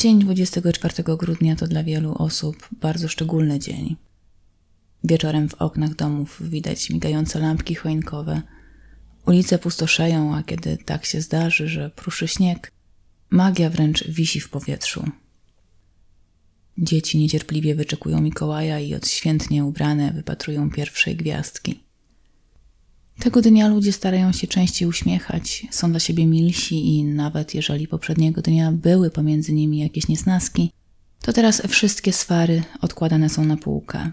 Dzień 24 grudnia to dla wielu osób bardzo szczególny dzień. Wieczorem w oknach domów widać migające lampki choinkowe. Ulice pustoszeją, a kiedy tak się zdarzy, że pruszy śnieg, magia wręcz wisi w powietrzu. Dzieci niecierpliwie wyczekują Mikołaja i odświętnie ubrane wypatrują pierwszej gwiazdki. Tego dnia ludzie starają się częściej uśmiechać, są dla siebie milsi i nawet jeżeli poprzedniego dnia były pomiędzy nimi jakieś niesnaski, to teraz wszystkie swary odkładane są na półkę.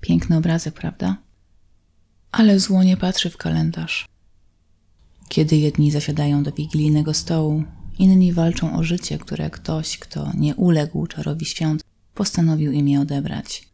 Piękny obrazek, prawda? Ale zło nie patrzy w kalendarz. Kiedy jedni zasiadają do wigilijnego stołu, inni walczą o życie, które ktoś, kto nie uległ czarowi świąt, postanowił im je odebrać.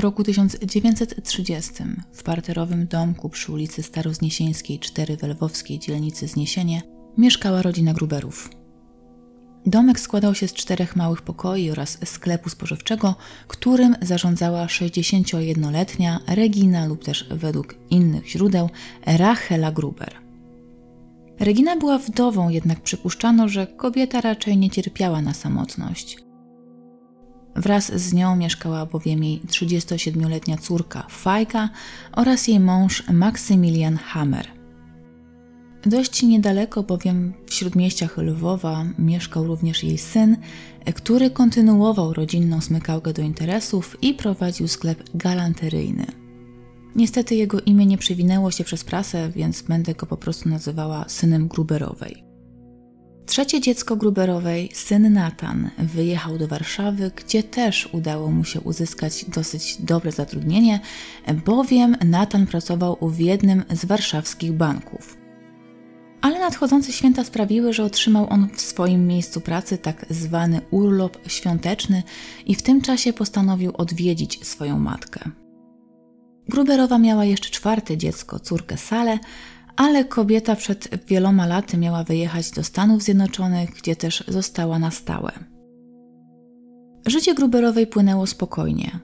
W roku 1930 w parterowym domku przy ulicy Starozniesieńskiej 4 w lwowskiej dzielnicy Zniesienie mieszkała rodzina Gruberów. Domek składał się z czterech małych pokoi oraz sklepu spożywczego, którym zarządzała 61-letnia Regina lub też według innych źródeł Rachela Gruber. Regina była wdową, jednak przypuszczano, że kobieta raczej nie cierpiała na samotność – Wraz z nią mieszkała bowiem jej 37-letnia córka Fajka oraz jej mąż Maksymilian Hammer. Dość niedaleko, bowiem w śródmieściach Lwowa mieszkał również jej syn, który kontynuował rodzinną smykałkę do interesów i prowadził sklep galanteryjny. Niestety jego imię nie przewinęło się przez prasę, więc będę go po prostu nazywała synem Gruberowej. Trzecie dziecko Gruberowej, syn Natan, wyjechał do Warszawy, gdzie też udało mu się uzyskać dosyć dobre zatrudnienie, bowiem Natan pracował w jednym z warszawskich banków. Ale nadchodzące święta sprawiły, że otrzymał on w swoim miejscu pracy tak zwany urlop świąteczny i w tym czasie postanowił odwiedzić swoją matkę. Gruberowa miała jeszcze czwarte dziecko, córkę Salę, ale kobieta przed wieloma laty miała wyjechać do Stanów Zjednoczonych, gdzie też została na stałe. Życie Gruberowej płynęło spokojnie.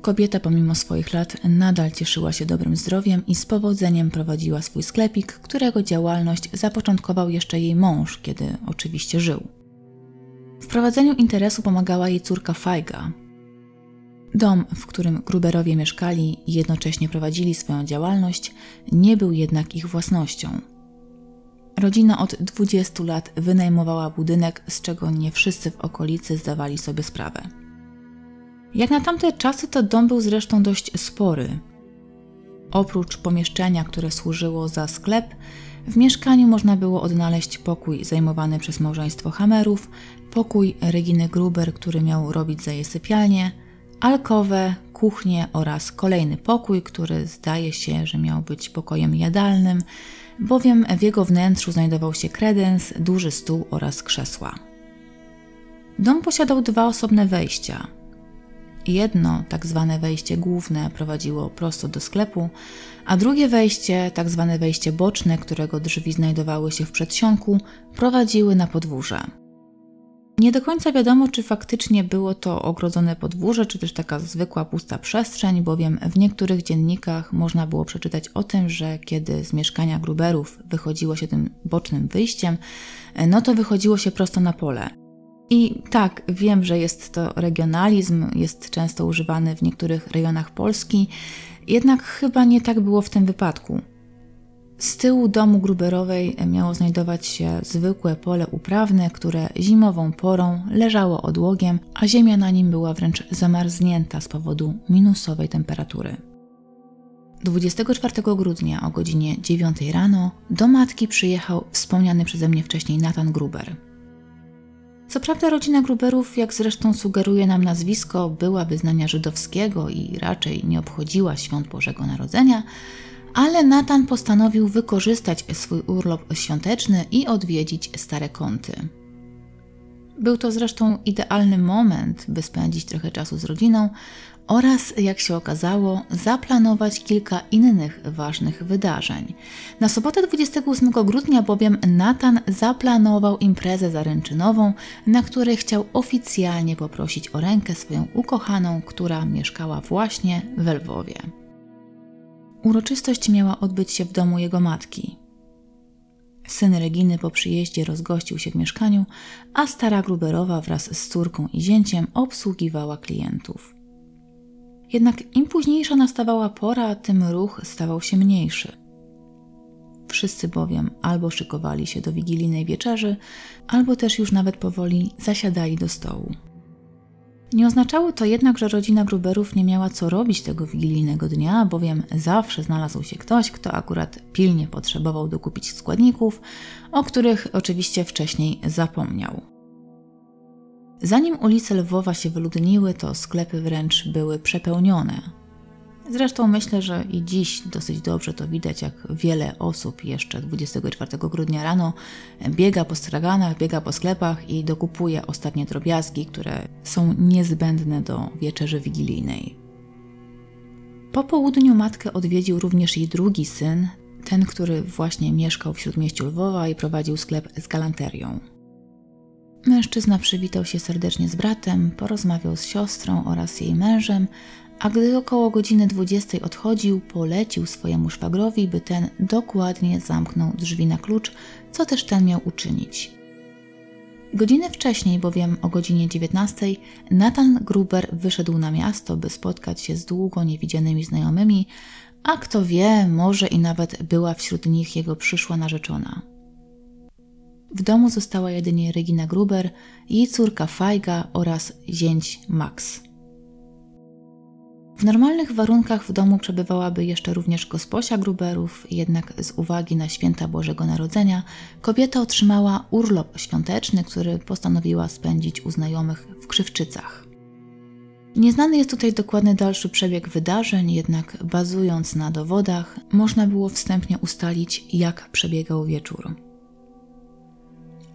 Kobieta pomimo swoich lat nadal cieszyła się dobrym zdrowiem i z powodzeniem prowadziła swój sklepik, którego działalność zapoczątkował jeszcze jej mąż, kiedy oczywiście żył. W prowadzeniu interesu pomagała jej córka Fajga, Dom, w którym Gruberowie mieszkali i jednocześnie prowadzili swoją działalność, nie był jednak ich własnością. Rodzina od 20 lat wynajmowała budynek, z czego nie wszyscy w okolicy zdawali sobie sprawę. Jak na tamte czasy, to dom był zresztą dość spory. Oprócz pomieszczenia, które służyło za sklep, w mieszkaniu można było odnaleźć pokój zajmowany przez małżeństwo Hamerów, pokój Reginy Gruber, który miał robić za jej sypialnię, alkowę, kuchnię oraz kolejny pokój, który zdaje się, że miał być pokojem jadalnym, bowiem w jego wnętrzu znajdował się kredens, duży stół oraz krzesła. Dom posiadał dwa osobne wejścia. Jedno, tak zwane wejście główne, prowadziło prosto do sklepu, a drugie wejście, tak zwane wejście boczne, którego drzwi znajdowały się w przedsionku, prowadziły na podwórze. Nie do końca wiadomo, czy faktycznie było to ogrodzone podwórze, czy też taka zwykła pusta przestrzeń, bowiem w niektórych dziennikach można było przeczytać o tym, że kiedy z mieszkania Gruberów wychodziło się tym bocznym wyjściem, no to wychodziło się prosto na pole. I tak, wiem, że jest to regionalizm, jest często używany w niektórych rejonach Polski, jednak chyba nie tak było w tym wypadku. Z tyłu domu Gruberowej miało znajdować się zwykłe pole uprawne, które zimową porą leżało odłogiem, a ziemia na nim była wręcz zamarznięta z powodu minusowej temperatury. 24 grudnia o godzinie 9 rano do matki przyjechał wspomniany przeze mnie wcześniej Nathan Gruber. Co prawda rodzina Gruberów, jak zresztą sugeruje nam nazwisko, była wyznania żydowskiego i raczej nie obchodziła świąt Bożego Narodzenia, ale Natan postanowił wykorzystać swój urlop świąteczny i odwiedzić stare kąty. Był to zresztą idealny moment, by spędzić trochę czasu z rodziną oraz, jak się okazało, zaplanować kilka innych ważnych wydarzeń. Na sobotę 28 grudnia bowiem Nathan zaplanował imprezę zaręczynową, na której chciał oficjalnie poprosić o rękę swoją ukochaną, która mieszkała właśnie w Lwowie. Uroczystość miała odbyć się w domu jego matki. Syn Reginy po przyjeździe rozgościł się w mieszkaniu, a stara Gruberowa wraz z córką i zięciem obsługiwała klientów. Jednak im późniejsza nastawała pora, tym ruch stawał się mniejszy. Wszyscy bowiem albo szykowali się do wigilijnej wieczerzy, albo też już nawet powoli zasiadali do stołu. Nie oznaczało to jednak, że rodzina Gruberów nie miała co robić tego wigilijnego dnia, bowiem zawsze znalazł się ktoś, kto akurat pilnie potrzebował dokupić składników, o których oczywiście wcześniej zapomniał. Zanim ulice Lwowa się wyludniły, to sklepy wręcz były przepełnione. Zresztą myślę, że i dziś dosyć dobrze to widać, jak wiele osób jeszcze 24 grudnia rano biega po straganach, biega po sklepach i dokupuje ostatnie drobiazgi, które są niezbędne do wieczerzy wigilijnej. Po południu matkę odwiedził również jej drugi syn, ten, który właśnie mieszkał w śródmieściu Lwowa i prowadził sklep z galanterią. Mężczyzna przywitał się serdecznie z bratem, porozmawiał z siostrą oraz jej mężem, a gdy około godziny 20 odchodził, polecił swojemu szwagrowi, by ten dokładnie zamknął drzwi na klucz, co też ten miał uczynić. Godzinę wcześniej, bowiem o godzinie 19, Nathan Gruber wyszedł na miasto, by spotkać się z długo niewidzianymi znajomymi, a kto wie, może i nawet była wśród nich jego przyszła narzeczona. W domu została jedynie Regina Gruber, jej córka Fajga oraz zięć Max. W normalnych warunkach w domu przebywałaby jeszcze również gosposia Gruberów, jednak z uwagi na święta Bożego Narodzenia kobieta otrzymała urlop świąteczny, który postanowiła spędzić u znajomych w Krzywczycach. Nieznany jest tutaj dokładny dalszy przebieg wydarzeń, jednak bazując na dowodach, można było wstępnie ustalić, jak przebiegał wieczór.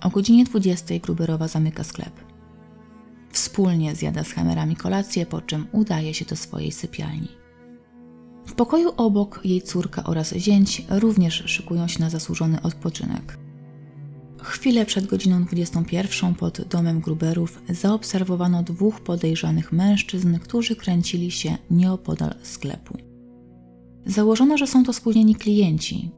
O godzinie 20 Gruberowa zamyka sklep. Wspólnie zjada z Hemerami kolację, po czym udaje się do swojej sypialni. W pokoju obok jej córka oraz zięć również szykują się na zasłużony odpoczynek. Chwilę przed godziną 21 pod domem Gruberów zaobserwowano dwóch podejrzanych mężczyzn, którzy kręcili się nieopodal sklepu. Założono, że są to spóźnieni klienci,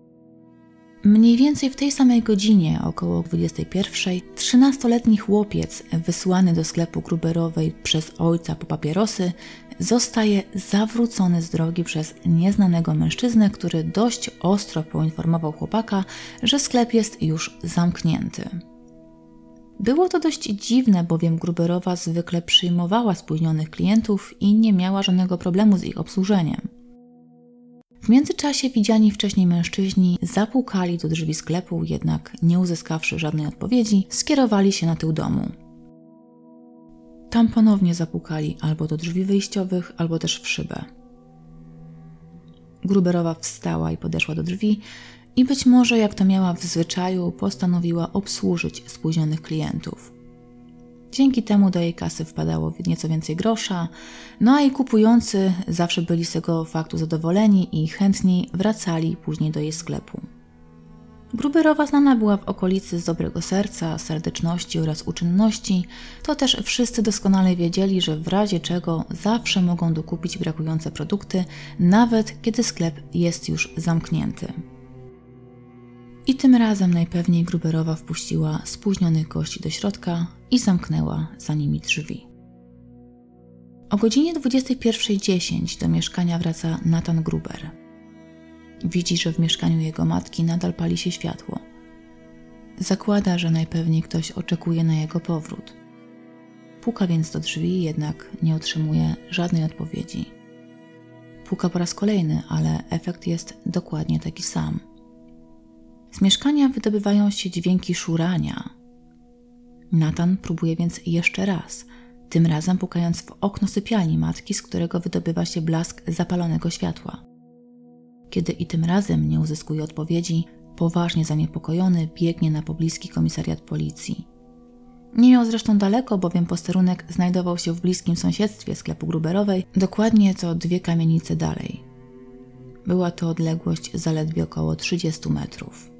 Mniej więcej w tej samej godzinie, około 21, 13-letni chłopiec wysłany do sklepu Gruberowej przez ojca po papierosy zostaje zawrócony z drogi przez nieznanego mężczyznę, który dość ostro poinformował chłopaka, że sklep jest już zamknięty. Było to dość dziwne, bowiem Gruberowa zwykle przyjmowała spóźnionych klientów i nie miała żadnego problemu z ich obsłużeniem. W międzyczasie widziani wcześniej mężczyźni zapukali do drzwi sklepu, jednak nie uzyskawszy żadnej odpowiedzi, skierowali się na tył domu. Tam ponownie zapukali albo do drzwi wyjściowych, albo też w szybę. Gruberowa wstała i podeszła do drzwi i być może, jak to miała w zwyczaju, postanowiła obsłużyć spóźnionych klientów. Dzięki temu do jej kasy wpadało nieco więcej grosza, no a jej kupujący zawsze byli z tego faktu zadowoleni i chętniej wracali później do jej sklepu. Gruberowa znana była w okolicy z dobrego serca, serdeczności oraz uczynności, to też wszyscy doskonale wiedzieli, że w razie czego zawsze mogą dokupić brakujące produkty, nawet kiedy sklep jest już zamknięty. I tym razem najpewniej Gruberowa wpuściła spóźnionych gości do środka i zamknęła za nimi drzwi. O godzinie 21.10 do mieszkania wraca Nathan Gruber. Widzi, że w mieszkaniu jego matki nadal pali się światło. Zakłada, że najpewniej ktoś oczekuje na jego powrót. Puka więc do drzwi, jednak nie otrzymuje żadnej odpowiedzi. Puka po raz kolejny, ale efekt jest dokładnie taki sam. Z mieszkania wydobywają się dźwięki szurania. Nathan próbuje więc jeszcze raz, tym razem pukając w okno sypialni matki, z którego wydobywa się blask zapalonego światła. Kiedy i tym razem nie uzyskuje odpowiedzi, poważnie zaniepokojony biegnie na pobliski komisariat policji. Nie miał zresztą daleko, bowiem posterunek znajdował się w bliskim sąsiedztwie sklepu Gruberowej, dokładnie to dwie kamienice dalej. Była to odległość zaledwie około 30 metrów.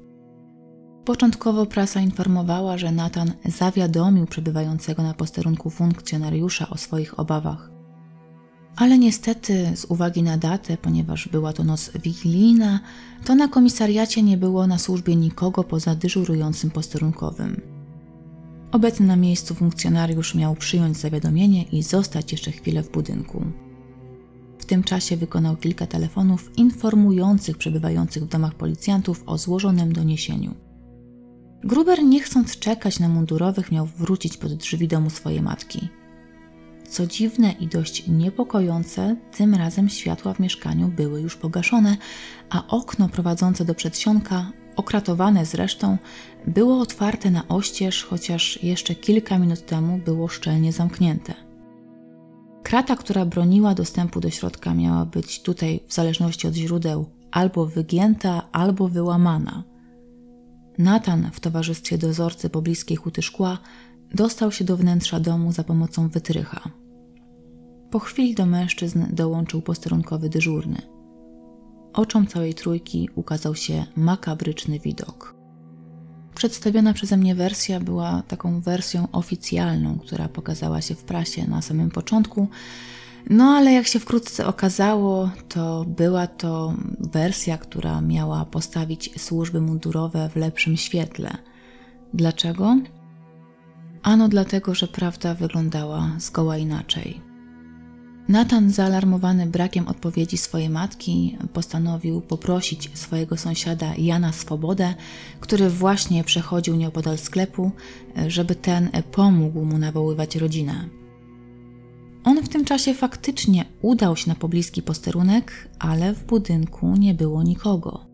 Początkowo prasa informowała, że Nathan zawiadomił przebywającego na posterunku funkcjonariusza o swoich obawach. Ale niestety, z uwagi na datę, ponieważ była to noc wigilijna, to na komisariacie nie było na służbie nikogo poza dyżurującym posterunkowym. Obecny na miejscu funkcjonariusz miał przyjąć zawiadomienie i zostać jeszcze chwilę w budynku. W tym czasie wykonał kilka telefonów informujących przebywających w domach policjantów o złożonym doniesieniu. Gruber, nie chcąc czekać na mundurowych, miał wrócić pod drzwi domu swojej matki. Co dziwne i dość niepokojące, tym razem światła w mieszkaniu były już pogaszone, a okno prowadzące do przedsionka, okratowane zresztą, było otwarte na oścież, chociaż jeszcze kilka minut temu było szczelnie zamknięte. Krata, która broniła dostępu do środka, miała być tutaj, w zależności od źródeł, albo wygięta, albo wyłamana. Natan w towarzystwie dozorcy pobliskiej huty szkła dostał się do wnętrza domu za pomocą wytrycha. Po chwili do mężczyzn dołączył posterunkowy dyżurny. Oczom całej trójki ukazał się makabryczny widok. Przedstawiona przeze mnie wersja była taką wersją oficjalną, która pokazała się w prasie na samym początku. No ale jak się wkrótce okazało, to była to wersja, która miała postawić służby mundurowe w lepszym świetle. Dlaczego? Ano dlatego, że prawda wyglądała zgoła inaczej. Natan, zaalarmowany brakiem odpowiedzi swojej matki, postanowił poprosić swojego sąsiada Jana Swobodę, który właśnie przechodził nieopodal sklepu, żeby ten pomógł mu nawoływać rodzinę. On w tym czasie faktycznie udał się na pobliski posterunek, ale w budynku nie było nikogo.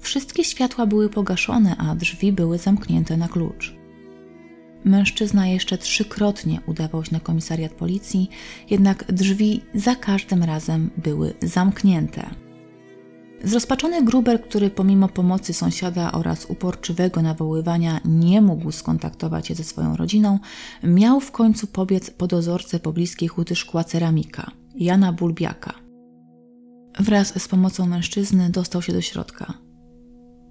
Wszystkie światła były pogaszone, a drzwi były zamknięte na klucz. Mężczyzna jeszcze trzykrotnie udawał się na komisariat policji, jednak drzwi za każdym razem były zamknięte. Zrozpaczony Gruber, który pomimo pomocy sąsiada oraz uporczywego nawoływania nie mógł skontaktować się ze swoją rodziną, miał w końcu pobiec po dozorcę pobliskiej huty szkła ceramika, Jana Bulbiaka. Wraz z pomocą mężczyzny dostał się do środka.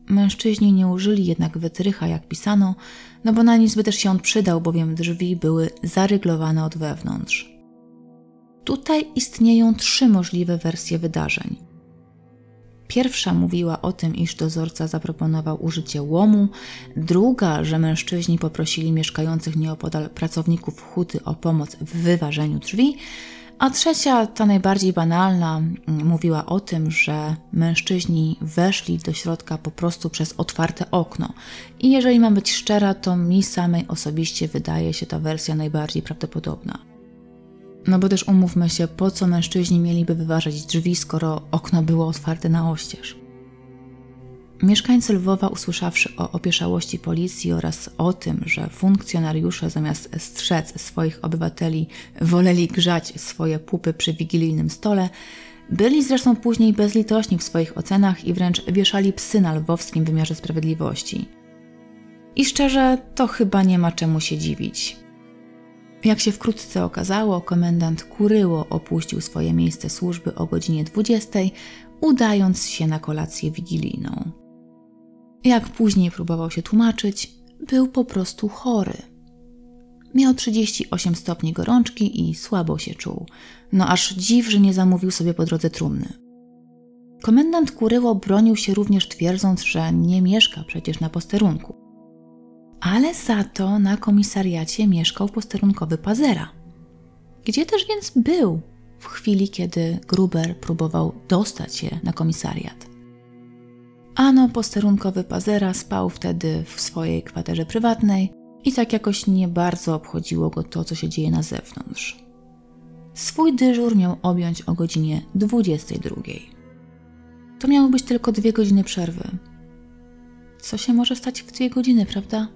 Mężczyźni nie użyli jednak wytrycha, jak pisano, no bo na nic by też się on przydał, bowiem drzwi były zaryglowane od wewnątrz. Tutaj istnieją trzy możliwe wersje wydarzeń. Pierwsza mówiła o tym, iż dozorca zaproponował użycie łomu, druga, że mężczyźni poprosili mieszkających nieopodal pracowników huty o pomoc w wyważeniu drzwi, a trzecia, ta najbardziej banalna, mm, mówiła o tym, że mężczyźni weszli do środka po prostu przez otwarte okno. I jeżeli mam być szczera, to mi samej osobiście wydaje się ta wersja najbardziej prawdopodobna. No bo też umówmy się, po co mężczyźni mieliby wyważać drzwi, skoro okno było otwarte na oścież. Mieszkańcy Lwowa, usłyszawszy o opieszałości policji oraz o tym, że funkcjonariusze zamiast strzec swoich obywateli woleli grzać swoje pupy przy wigilijnym stole, byli zresztą później bezlitośni w swoich ocenach i wręcz wieszali psy na lwowskim wymiarze sprawiedliwości. I szczerze, to chyba nie ma czemu się dziwić. Jak się wkrótce okazało, komendant Kuryło opuścił swoje miejsce służby o godzinie 20, udając się na kolację wigilijną. Jak później próbował się tłumaczyć, był po prostu chory. Miał 38 stopni gorączki i słabo się czuł. No aż dziw, że nie zamówił sobie po drodze trumny. Komendant Kuryło bronił się również twierdząc, że nie mieszka przecież na posterunku. Ale za to na komisariacie mieszkał posterunkowy Pazera. Gdzie też więc był w chwili, kiedy Gruber próbował dostać się na komisariat? Ano posterunkowy Pazera spał wtedy w swojej kwaterze prywatnej i tak jakoś nie bardzo obchodziło go to, co się dzieje na zewnątrz. Swój dyżur miał objąć o godzinie 22. To miały być tylko dwie godziny przerwy. Co się może stać w dwie godziny, prawda?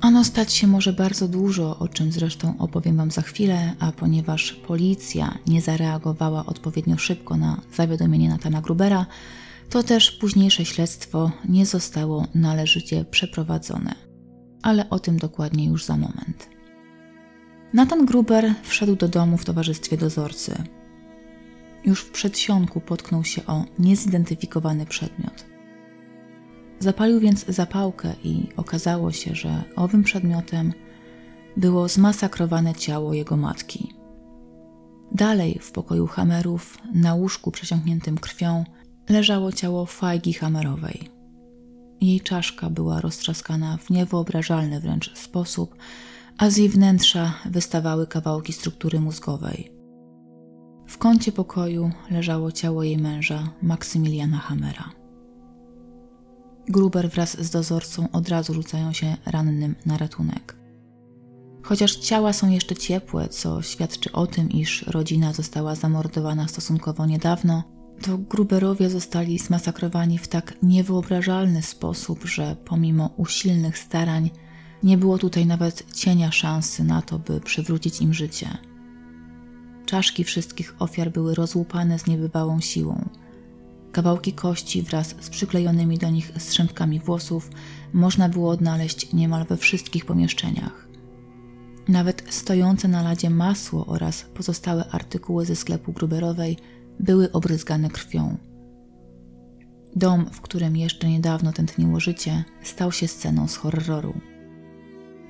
Ano stać się może bardzo dużo, o czym zresztą opowiem Wam za chwilę, a ponieważ policja nie zareagowała odpowiednio szybko na zawiadomienie Natana Grubera, to też późniejsze śledztwo nie zostało należycie przeprowadzone. ale o tym dokładnie już za moment. Nathan Gruber wszedł do domu w towarzystwie dozorcy. Już w przedsionku potknął się o niezidentyfikowany przedmiot. Zapalił więc zapałkę i okazało się, że owym przedmiotem było zmasakrowane ciało jego matki. Dalej w pokoju Hamerów, na łóżku przesiąkniętym krwią, leżało ciało Fajgi Hamerowej. Jej czaszka była roztrzaskana w niewyobrażalny wręcz sposób, a z jej wnętrza wystawały kawałki struktury mózgowej. W kącie pokoju leżało ciało jej męża, Maksymiliana Hamera. Gruber wraz z dozorcą od razu rzucają się rannym na ratunek. Chociaż ciała są jeszcze ciepłe, co świadczy o tym, iż rodzina została zamordowana stosunkowo niedawno, to Gruberowie zostali zmasakrowani w tak niewyobrażalny sposób, że pomimo usilnych starań nie było tutaj nawet cienia szansy na to, by przywrócić im życie. Czaszki wszystkich ofiar były rozłupane z niebywałą siłą. Kawałki kości wraz z przyklejonymi do nich strzępkami włosów można było odnaleźć niemal we wszystkich pomieszczeniach. Nawet stojące na ladzie masło oraz pozostałe artykuły ze sklepu Gruberowej były obryzgane krwią. Dom, w którym jeszcze niedawno tętniło życie, stał się sceną z horroru.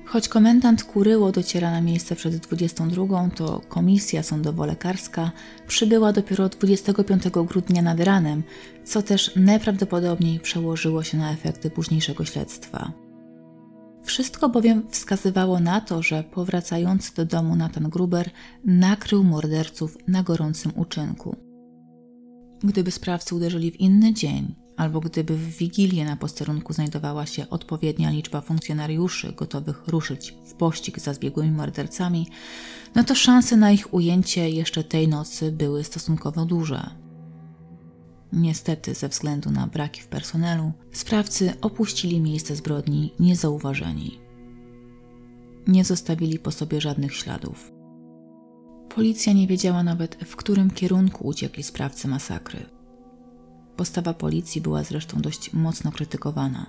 Choć komendant Kuryło dociera na miejsce przed 22, to komisja sądowo-lekarska przybyła dopiero 25 grudnia nad ranem, co też najprawdopodobniej przełożyło się na efekty późniejszego śledztwa. Wszystko bowiem wskazywało na to, że powracający do domu Nathan Gruber nakrył morderców na gorącym uczynku. Gdyby sprawcy uderzyli w inny dzień, albo gdyby w wigilię na posterunku znajdowała się odpowiednia liczba funkcjonariuszy gotowych ruszyć w pościg za zbiegłymi mordercami, no to szanse na ich ujęcie jeszcze tej nocy były stosunkowo duże. Niestety, ze względu na braki w personelu, sprawcy opuścili miejsce zbrodni niezauważeni. Nie zostawili po sobie żadnych śladów. Policja nie wiedziała nawet, w którym kierunku uciekli sprawcy masakry. Postawa policji była zresztą dość mocno krytykowana.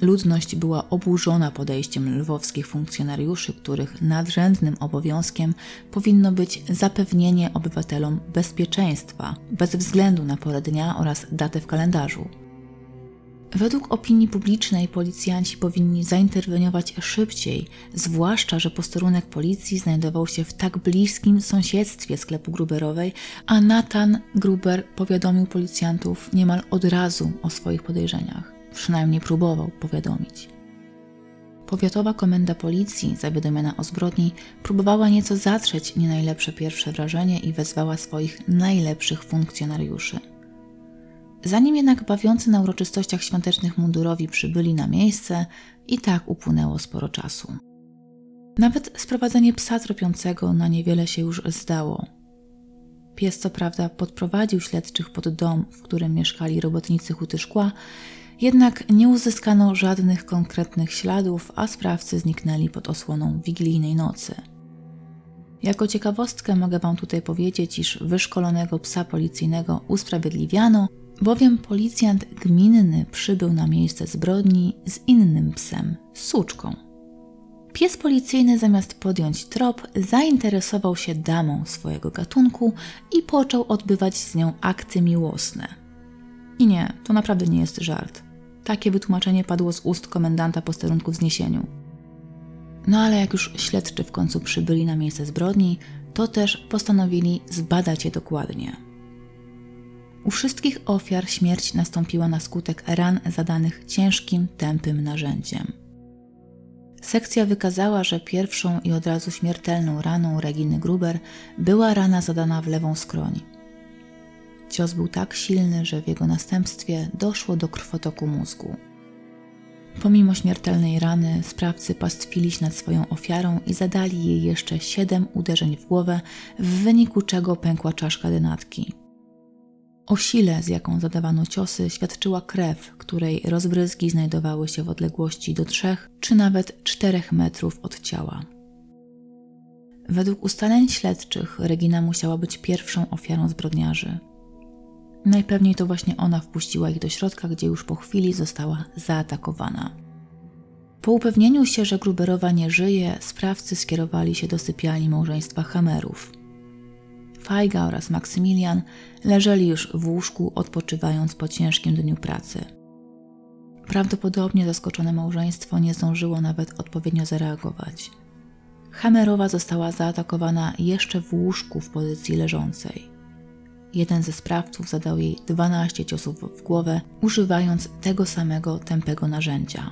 Ludność była oburzona podejściem lwowskich funkcjonariuszy, których nadrzędnym obowiązkiem powinno być zapewnienie obywatelom bezpieczeństwa, bez względu na porę dnia oraz datę w kalendarzu. Według opinii publicznej policjanci powinni zainterweniować szybciej, zwłaszcza, że posterunek policji znajdował się w tak bliskim sąsiedztwie sklepu Gruberowej, a Nathan Gruber powiadomił policjantów niemal od razu o swoich podejrzeniach. Przynajmniej próbował powiadomić. Powiatowa komenda policji, zawiadomiona o zbrodni, próbowała nieco zatrzeć nie najlepsze pierwsze wrażenie i wezwała swoich najlepszych funkcjonariuszy. Zanim jednak bawiący na uroczystościach świątecznych mundurowi przybyli na miejsce, i tak upłynęło sporo czasu. Nawet sprowadzenie psa tropiącego na niewiele się już zdało. Pies co prawda podprowadził śledczych pod dom, w którym mieszkali robotnicy huty szkła, jednak nie uzyskano żadnych konkretnych śladów, a sprawcy zniknęli pod osłoną wigilijnej nocy. Jako ciekawostkę mogę Wam tutaj powiedzieć, iż wyszkolonego psa policyjnego usprawiedliwiano, bowiem policjant gminny przybył na miejsce zbrodni z innym psem, suczką. Pies policyjny zamiast podjąć trop, zainteresował się damą swojego gatunku i począł odbywać z nią akty miłosne. I nie, to naprawdę nie jest żart. Takie wytłumaczenie padło z ust komendanta posterunku w zniesieniu. No ale jak już śledczy w końcu przybyli na miejsce zbrodni, to też postanowili zbadać je dokładnie. U wszystkich ofiar śmierć nastąpiła na skutek ran zadanych ciężkim, tępym narzędziem. Sekcja wykazała, że pierwszą i od razu śmiertelną raną Reginy Gruber była rana zadana w lewą skroń. Cios był tak silny, że w jego następstwie doszło do krwotoku mózgu. Pomimo śmiertelnej rany, sprawcy pastwili się nad swoją ofiarą i zadali jej jeszcze siedem uderzeń w głowę, w wyniku czego pękła czaszka denatki. O sile, z jaką zadawano ciosy, świadczyła krew, której rozbryzgi znajdowały się w odległości do 3 czy nawet 4 metrów od ciała. Według ustaleń śledczych Regina musiała być pierwszą ofiarą zbrodniarzy. Najpewniej to właśnie ona wpuściła ich do środka, gdzie już po chwili została zaatakowana. Po upewnieniu się, że Gruberowa nie żyje, sprawcy skierowali się do sypialni małżeństwa Hamerów. Fajga oraz Maksymilian leżeli już w łóżku, odpoczywając po ciężkim dniu pracy. Prawdopodobnie zaskoczone małżeństwo nie zdążyło nawet odpowiednio zareagować. Hamerowa została zaatakowana jeszcze w łóżku w pozycji leżącej. Jeden ze sprawców zadał jej 12 ciosów w głowę, używając tego samego tępego narzędzia.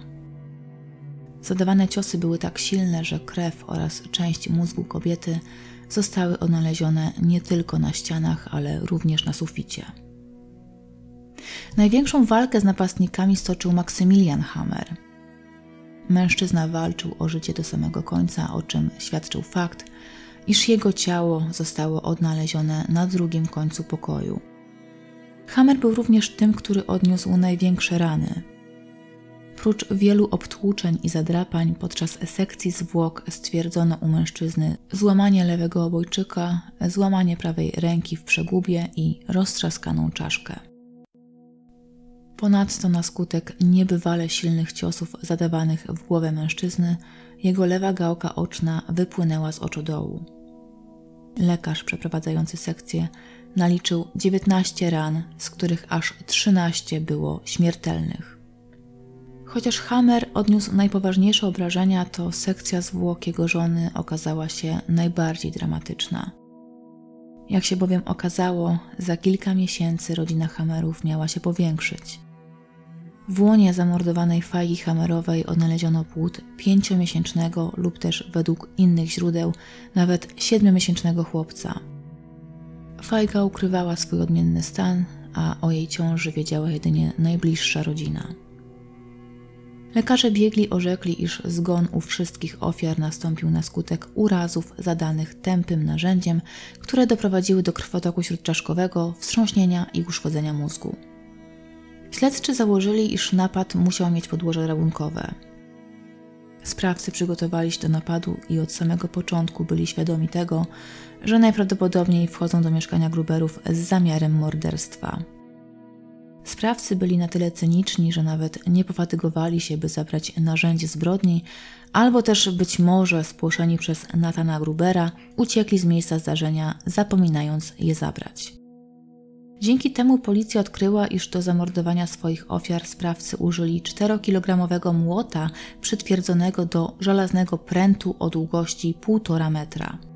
Zadawane ciosy były tak silne, że krew oraz część mózgu kobiety zostały odnalezione nie tylko na ścianach, ale również na suficie. Największą walkę z napastnikami stoczył Maksymilian Hammer. Mężczyzna walczył o życie do samego końca, o czym świadczył fakt, iż jego ciało zostało odnalezione na drugim końcu pokoju. Hammer był również tym, który odniósł największe rany. Prócz wielu obtłuczeń i zadrapań podczas sekcji zwłok stwierdzono u mężczyzny złamanie lewego obojczyka, złamanie prawej ręki w przegubie i roztrzaskaną czaszkę. Ponadto na skutek niebywale silnych ciosów zadawanych w głowę mężczyzny, jego lewa gałka oczna wypłynęła z oczodołu. Lekarz przeprowadzający sekcję naliczył 19 ran, z których aż 13 było śmiertelnych. Chociaż Hammer odniósł najpoważniejsze obrażenia, to sekcja zwłok jego żony okazała się najbardziej dramatyczna. Jak się bowiem okazało, za kilka miesięcy rodzina Hammerów miała się powiększyć. W łonie zamordowanej Fajgi Hamerowej odnaleziono płód pięciomiesięcznego lub też według innych źródeł nawet siedmiomiesięcznego chłopca. Fajga ukrywała swój odmienny stan, a o jej ciąży wiedziała jedynie najbliższa rodzina. Lekarze biegli orzekli, iż zgon u wszystkich ofiar nastąpił na skutek urazów zadanych tępym narzędziem, które doprowadziły do krwotoku śródczaszkowego, wstrząśnienia i uszkodzenia mózgu. Śledczy założyli, iż napad musiał mieć podłoże rabunkowe. Sprawcy przygotowali się do napadu i od samego początku byli świadomi tego, że najprawdopodobniej wchodzą do mieszkania Gruberów z zamiarem morderstwa. Sprawcy byli na tyle cyniczni, że nawet nie pofatygowali się, by zabrać narzędzie zbrodni, albo też być może spłoszeni przez Natana Grubera uciekli z miejsca zdarzenia, zapominając je zabrać. Dzięki temu policja odkryła, iż do zamordowania swoich ofiar sprawcy użyli 4-kilogramowego młota przytwierdzonego do żelaznego prętu o długości 1,5 metra.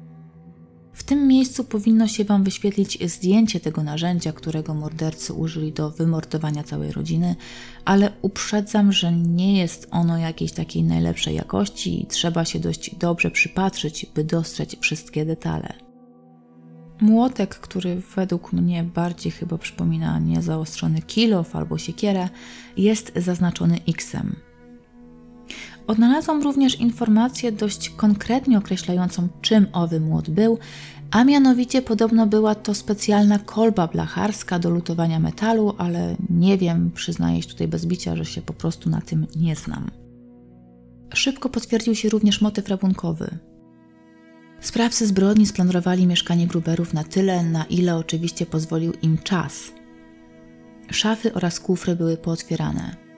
W tym miejscu powinno się Wam wyświetlić zdjęcie tego narzędzia, którego mordercy użyli do wymordowania całej rodziny, ale uprzedzam, że nie jest ono jakiejś takiej najlepszej jakości i trzeba się dość dobrze przypatrzyć, by dostrzec wszystkie detale. Młotek, który według mnie bardziej chyba przypomina niezaostrzony kilof albo siekierę, jest zaznaczony X-em. Odnalazłam również informację dość konkretnie określającą, czym owy młot był, a mianowicie podobno była to specjalna kolba blacharska do lutowania metalu, ale nie wiem, przyznaję się tutaj bez bicia, że się po prostu na tym nie znam. Szybko potwierdził się również motyw rabunkowy. Sprawcy zbrodni splądrowali mieszkanie Gruberów na tyle, na ile oczywiście pozwolił im czas. Szafy oraz kufry były pootwierane.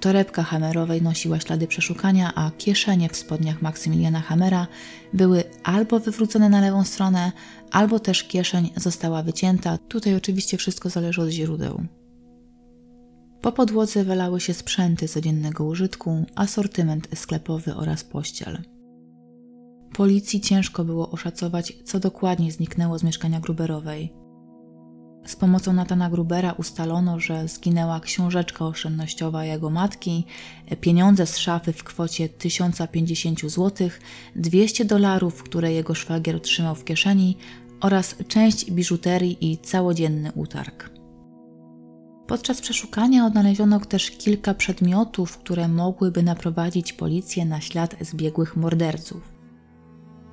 Torebka Hamerowej nosiła ślady przeszukania, a kieszenie w spodniach Maksymiliana Hamera były albo wywrócone na lewą stronę, albo też kieszeń została wycięta. Tutaj oczywiście wszystko zależy od źródeł. Po podłodze walały się sprzęty codziennego użytku, asortyment sklepowy oraz pościel. Policji ciężko było oszacować, co dokładnie zniknęło z mieszkania Gruberowej. Z pomocą Natana Grubera ustalono, że zginęła książeczka oszczędnościowa jego matki, pieniądze z szafy w kwocie 1050 zł, 200 dolarów, które jego szwagier otrzymał w kieszeni oraz część biżuterii i całodzienny utarg. Podczas przeszukania odnaleziono też kilka przedmiotów, które mogłyby naprowadzić policję na ślad zbiegłych morderców.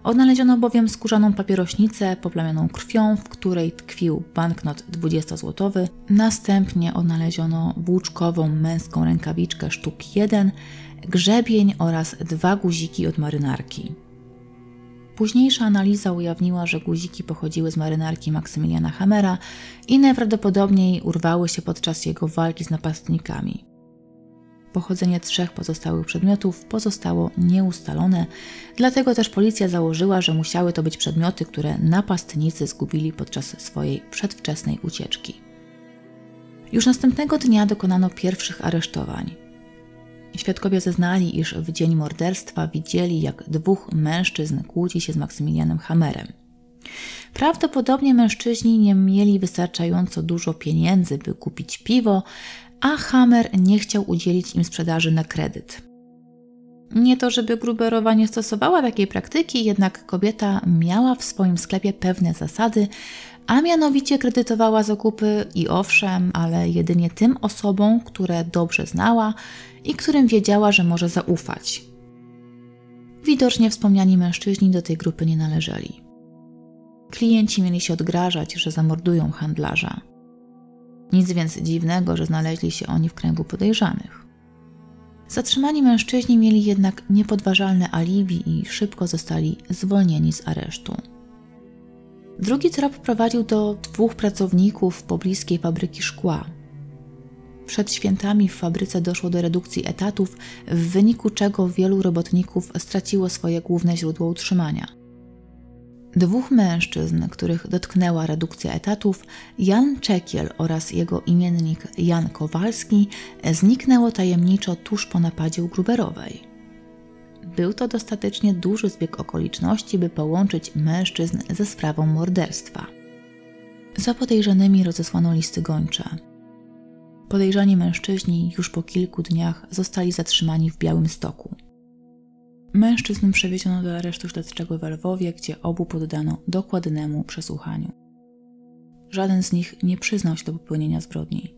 Odnaleziono bowiem skórzaną papierośnicę poplamioną krwią, w której tkwił banknot 20-złotowy. Następnie odnaleziono włóczkową męską rękawiczkę sztuk 1, grzebień oraz dwa guziki od marynarki. Późniejsza analiza ujawniła, że guziki pochodziły z marynarki Maksymiliana Hamera i najprawdopodobniej urwały się podczas jego walki z napastnikami. Pochodzenie trzech pozostałych przedmiotów pozostało nieustalone, dlatego też policja założyła, że musiały to być przedmioty, które napastnicy zgubili podczas swojej przedwczesnej ucieczki. Już następnego dnia dokonano pierwszych aresztowań. Świadkowie zeznali, iż w dzień morderstwa widzieli, jak dwóch mężczyzn kłóci się z Maksymilianem Hammerem. Prawdopodobnie mężczyźni nie mieli wystarczająco dużo pieniędzy, by kupić piwo, a Hammer nie chciał udzielić im sprzedaży na kredyt. Nie to, żeby Gruberowa nie stosowała takiej praktyki, jednak kobieta miała w swoim sklepie pewne zasady, a mianowicie kredytowała zakupy i owszem, ale jedynie tym osobom, które dobrze znała i którym wiedziała, że może zaufać. Widocznie wspomniani mężczyźni do tej grupy nie należeli. Klienci mieli się odgrażać, że zamordują handlarza. Nic więc dziwnego, że znaleźli się oni w kręgu podejrzanych. Zatrzymani mężczyźni mieli jednak niepodważalne alibi i szybko zostali zwolnieni z aresztu. Drugi trop prowadził do dwóch pracowników pobliskiej fabryki szkła. Przed świętami w fabryce doszło do redukcji etatów, w wyniku czego wielu robotników straciło swoje główne źródło utrzymania. Dwóch mężczyzn, których dotknęła redukcja etatów, Jan Czekiel oraz jego imiennik Jan Kowalski, zniknęło tajemniczo tuż po napadzie u Gruberowej. Był to dostatecznie duży zbieg okoliczności, by połączyć mężczyzn ze sprawą morderstwa. Za podejrzanymi rozesłano listy gończe. Podejrzani mężczyźni już po kilku dniach zostali zatrzymani w Białym Stoku. Mężczyzn przewieziono do aresztu śledczego w Lwowie, gdzie obu poddano dokładnemu przesłuchaniu. Żaden z nich nie przyznał się do popełnienia zbrodni.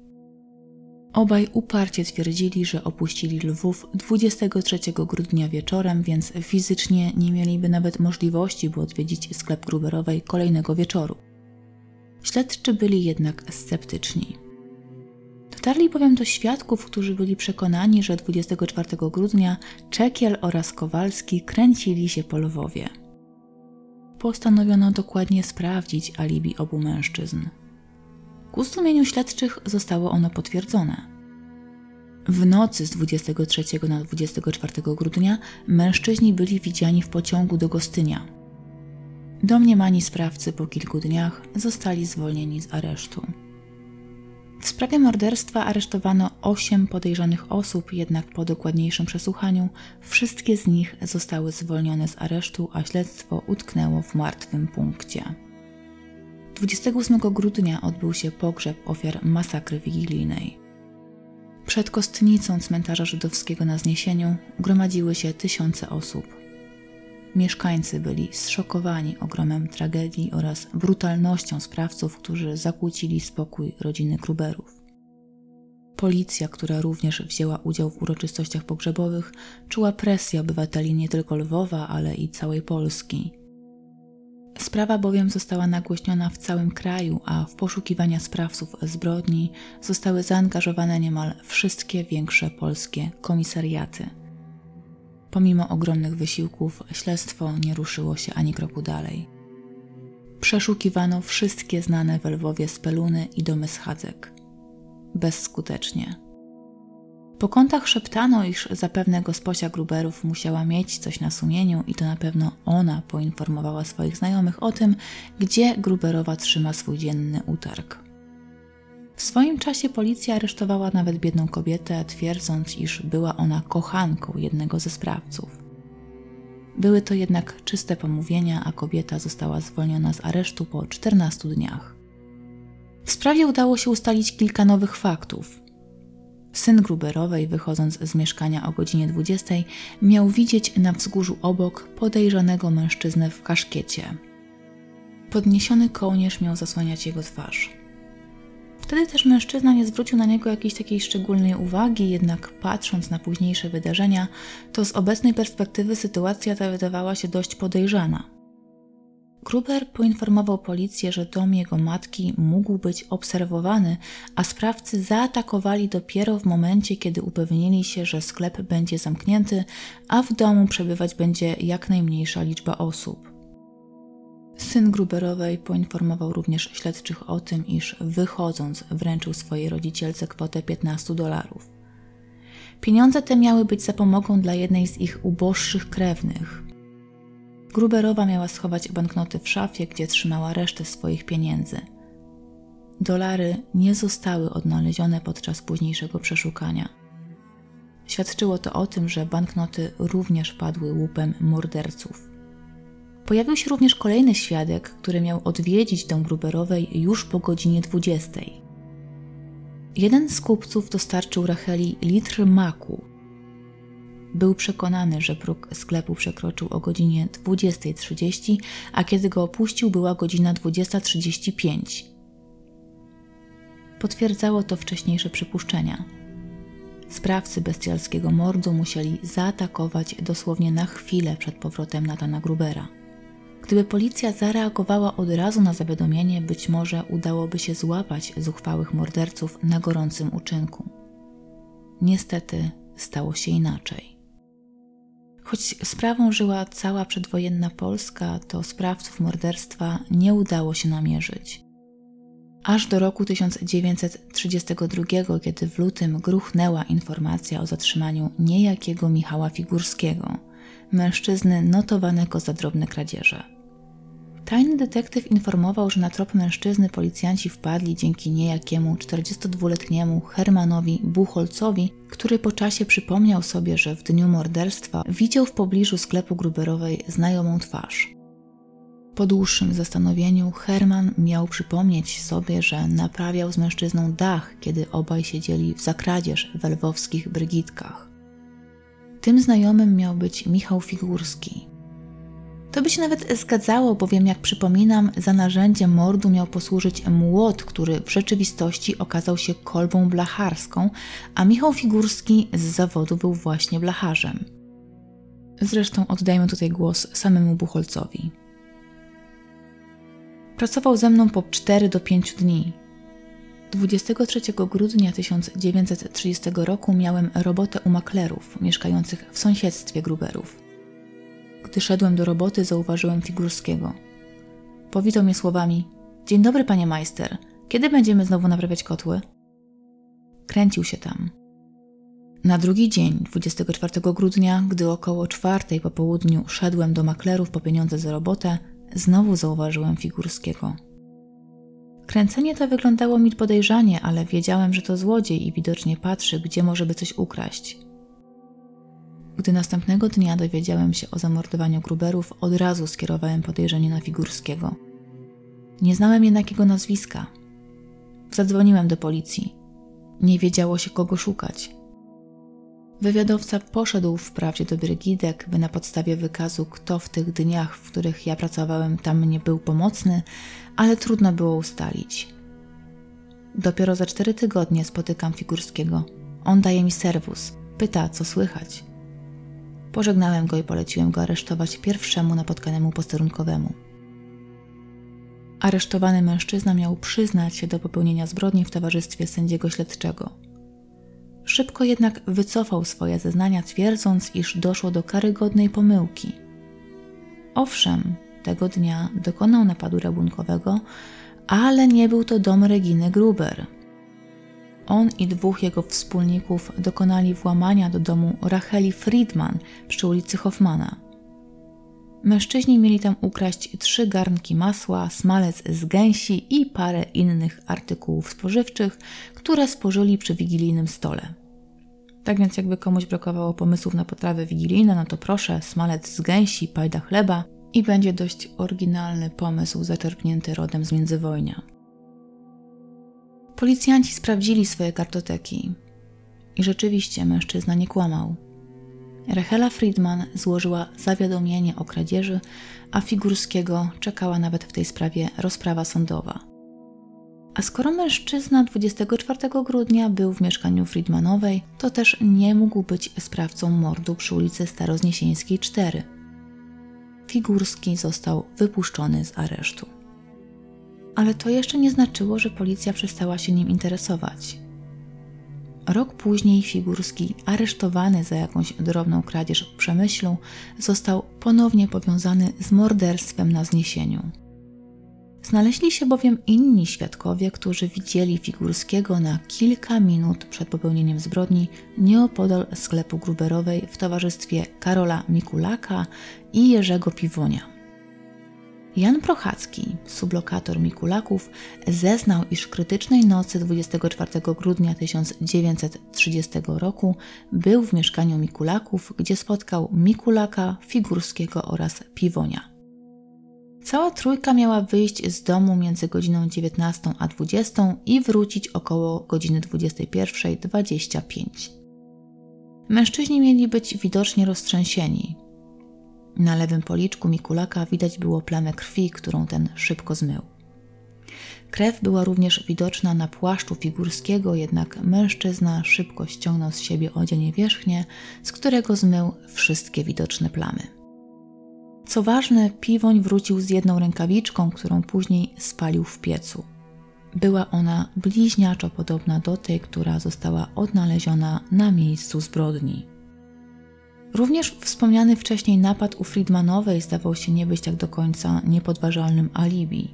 Obaj uparcie twierdzili, że opuścili Lwów 23 grudnia wieczorem, więc fizycznie nie mieliby nawet możliwości, by odwiedzić sklep Gruberowej kolejnego wieczoru. Śledczy byli jednak sceptyczni. Dotarli bowiem do świadków, którzy byli przekonani, że 24 grudnia Czekiel oraz Kowalski kręcili się po Lwowie. Postanowiono dokładnie sprawdzić alibi obu mężczyzn. Ku zdumieniu śledczych zostało ono potwierdzone. W nocy z 23 na 24 grudnia mężczyźni byli widziani w pociągu do Gostynia. Domniemani sprawcy po kilku dniach zostali zwolnieni z aresztu. W sprawie morderstwa aresztowano osiem podejrzanych osób, jednak po dokładniejszym przesłuchaniu wszystkie z nich zostały zwolnione z aresztu, a śledztwo utknęło w martwym punkcie. 28 grudnia odbył się pogrzeb ofiar masakry wigilijnej. Przed kostnicą cmentarza żydowskiego na Zniesieniu gromadziły się tysiące osób. Mieszkańcy byli zszokowani ogromem tragedii oraz brutalnością sprawców, którzy zakłócili spokój rodziny Kruberów. Policja, która również wzięła udział w uroczystościach pogrzebowych, czuła presję obywateli nie tylko Lwowa, ale i całej Polski. Sprawa bowiem została nagłośniona w całym kraju, a w poszukiwania sprawców zbrodni zostały zaangażowane niemal wszystkie większe polskie komisariaty. Pomimo ogromnych wysiłków, śledztwo nie ruszyło się ani kroku dalej. Przeszukiwano wszystkie znane w Lwowie speluny i domy schadzek. Bezskutecznie. Po kątach szeptano, iż zapewne gosposia Gruberów musiała mieć coś na sumieniu i to na pewno ona poinformowała swoich znajomych o tym, gdzie Gruberowa trzyma swój dzienny utarg. W swoim czasie policja aresztowała nawet biedną kobietę, twierdząc, iż była ona kochanką jednego ze sprawców. Były to jednak czyste pomówienia, a kobieta została zwolniona z aresztu po 14 dniach. W sprawie udało się ustalić kilka nowych faktów. Syn Gruberowej, wychodząc z mieszkania o godzinie 20, miał widzieć na wzgórzu obok podejrzanego mężczyznę w kaszkiecie. Podniesiony kołnierz miał zasłaniać jego twarz. Wtedy też mężczyzna nie zwrócił na niego jakiejś takiej szczególnej uwagi, jednak patrząc na późniejsze wydarzenia, to z obecnej perspektywy sytuacja ta wydawała się dość podejrzana. Gruber poinformował policję, że dom jego matki mógł być obserwowany, a sprawcy zaatakowali dopiero w momencie, kiedy upewnili się, że sklep będzie zamknięty, a w domu przebywać będzie jak najmniejsza liczba osób. Syn Gruberowej poinformował również śledczych o tym, iż wychodząc wręczył swojej rodzicielce kwotę 15 dolarów. Pieniądze te miały być zapomogą dla jednej z ich uboższych krewnych. Gruberowa miała schować banknoty w szafie, gdzie trzymała resztę swoich pieniędzy. Dolary nie zostały odnalezione podczas późniejszego przeszukania. Świadczyło to o tym, że banknoty również padły łupem morderców. Pojawił się również kolejny świadek, który miał odwiedzić dom Gruberowej już po godzinie 20. Jeden z kupców dostarczył Racheli litr maku. Był przekonany, że próg sklepu przekroczył o godzinie 20.30, a kiedy go opuścił, była godzina 20.35. Potwierdzało to wcześniejsze przypuszczenia. Sprawcy bestialskiego mordu musieli zaatakować dosłownie na chwilę przed powrotem Natana Grubera. Gdyby policja zareagowała od razu na zawiadomienie, być może udałoby się złapać zuchwałych morderców na gorącym uczynku. Niestety stało się inaczej. Choć sprawą żyła cała przedwojenna Polska, to sprawców morderstwa nie udało się namierzyć. Aż do roku 1932, kiedy w lutym gruchnęła informacja o zatrzymaniu niejakiego Michała Figurskiego, mężczyzny notowanego za drobne kradzieże. Tajny detektyw informował, że na trop mężczyzny policjanci wpadli dzięki niejakiemu 42-letniemu Hermanowi Buchholcowi, który po czasie przypomniał sobie, że w dniu morderstwa widział w pobliżu sklepu gruberowej znajomą twarz. Po dłuższym zastanowieniu Herman miał przypomnieć sobie, że naprawiał z mężczyzną dach, kiedy obaj siedzieli w zakradzież w lwowskich brygitkach. Tym znajomym miał być Michał Figurski, to by się nawet zgadzało, bowiem jak przypominam, za narzędziem mordu miał posłużyć młot, który w rzeczywistości okazał się kolbą blacharską, a Michał Figurski z zawodu był właśnie blacharzem. Zresztą oddajmy tutaj głos samemu Buchholcowi. Pracował ze mną po 4 do 5 dni. 23 grudnia 1930 roku miałem robotę u maklerów mieszkających w sąsiedztwie Gruberów. Gdy szedłem do roboty, zauważyłem Figurskiego. Powitał mnie słowami: Dzień dobry, panie majster. Kiedy będziemy znowu naprawiać kotły? Kręcił się tam. Na drugi dzień, 24 grudnia, gdy około czwartej po południu szedłem do maklerów po pieniądze za robotę, znowu zauważyłem Figurskiego. Kręcenie to wyglądało mi podejrzanie, ale wiedziałem, że to złodziej i widocznie patrzy, gdzie może by coś ukraść. Gdy następnego dnia dowiedziałem się o zamordowaniu Gruberów, od razu skierowałem podejrzenie na Figurskiego. Nie znałem jednak jego nazwiska. Zadzwoniłem do policji. Nie wiedziało się kogo szukać. Wywiadowca poszedł wprawdzie do Brygidek, by na podstawie wykazu, kto w tych dniach, w których ja pracowałem, tam nie był pomocny, ale trudno było ustalić. Dopiero za cztery tygodnie spotykam Figurskiego. On daje mi serwus, pyta, co słychać. Pożegnałem go i poleciłem go aresztować pierwszemu napotkanemu posterunkowemu. Aresztowany mężczyzna miał przyznać się do popełnienia zbrodni w towarzystwie sędziego śledczego. Szybko jednak wycofał swoje zeznania, twierdząc, iż doszło do karygodnej pomyłki. Owszem, tego dnia dokonał napadu rabunkowego, ale nie był to dom Reginy Gruber – on i dwóch jego wspólników dokonali włamania do domu Racheli Friedman przy ulicy Hoffmana. Mężczyźni mieli tam ukraść trzy garnki masła, smalec z gęsi i parę innych artykułów spożywczych, które spożyli przy wigilijnym stole. Tak więc jakby komuś brakowało pomysłów na potrawy wigilijne, no to proszę, smalec z gęsi, pajda chleba i będzie dość oryginalny pomysł zaczerpnięty rodem z międzywojnia. Policjanci sprawdzili swoje kartoteki i rzeczywiście mężczyzna nie kłamał. Rachela Friedman złożyła zawiadomienie o kradzieży, a Figurskiego czekała nawet w tej sprawie rozprawa sądowa. A skoro mężczyzna 24 grudnia był w mieszkaniu Friedmanowej, to też nie mógł być sprawcą mordu przy ulicy Starozniesieńskiej 4. Figurski został wypuszczony z aresztu ale to jeszcze nie znaczyło, że policja przestała się nim interesować. Rok później Figurski, aresztowany za jakąś drobną kradzież w przemyślu, został ponownie powiązany z morderstwem na zniesieniu. Znaleźli się bowiem inni świadkowie, którzy widzieli Figurskiego na kilka minut przed popełnieniem zbrodni nieopodal sklepu Gruberowej w towarzystwie Karola Mikulaka i Jerzego Piwonia. Jan Prochacki, sublokator Mikulaków, zeznał, iż krytycznej nocy 24 grudnia 1930 roku był w mieszkaniu Mikulaków, gdzie spotkał Mikulaka, Figurskiego oraz Piwonia. Cała trójka miała wyjść z domu między godziną 19 a 20 i wrócić około godziny 21.25. Mężczyźni mieli być widocznie roztrzęsieni. Na lewym policzku Mikulaka widać było plamę krwi, którą ten szybko zmył. Krew była również widoczna na płaszczu figurskiego, jednak mężczyzna szybko ściągnął z siebie odzienie wierzchnie, z którego zmył wszystkie widoczne plamy. Co ważne, piwoń wrócił z jedną rękawiczką, którą później spalił w piecu. Była ona bliźniaczo podobna do tej, która została odnaleziona na miejscu zbrodni. Również wspomniany wcześniej napad u Friedmanowej zdawał się nie być tak do końca niepodważalnym alibi.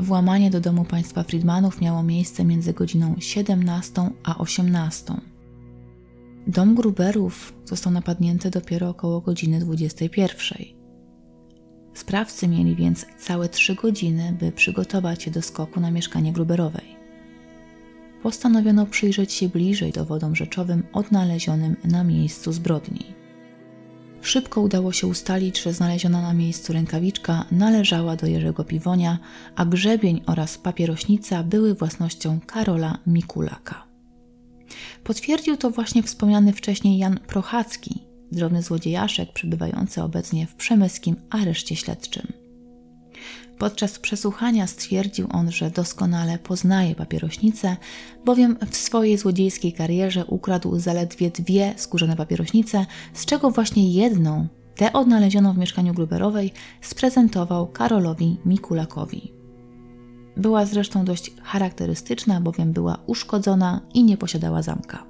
Włamanie do domu państwa Friedmanów miało miejsce między godziną 17 a 18. Dom Gruberów został napadnięty dopiero około godziny 21. Sprawcy mieli więc całe trzy godziny, by przygotować się do skoku na mieszkanie Gruberowej postanowiono przyjrzeć się bliżej dowodom rzeczowym odnalezionym na miejscu zbrodni. Szybko udało się ustalić, że znaleziona na miejscu rękawiczka należała do Jerzego Piwonia, a grzebień oraz papierośnica były własnością Karola Mikulaka. Potwierdził to właśnie wspomniany wcześniej Jan Prochacki, drobny złodziejaszek przebywający obecnie w przemyskim areszcie śledczym. Podczas przesłuchania stwierdził on, że doskonale poznaje papierośnicę, bowiem w swojej złodziejskiej karierze ukradł zaledwie dwie skórzane papierośnice, z czego właśnie jedną, tę odnalezioną w mieszkaniu Gruberowej, sprezentował Karolowi Mikulakowi. Była zresztą dość charakterystyczna, bowiem była uszkodzona i nie posiadała zamka.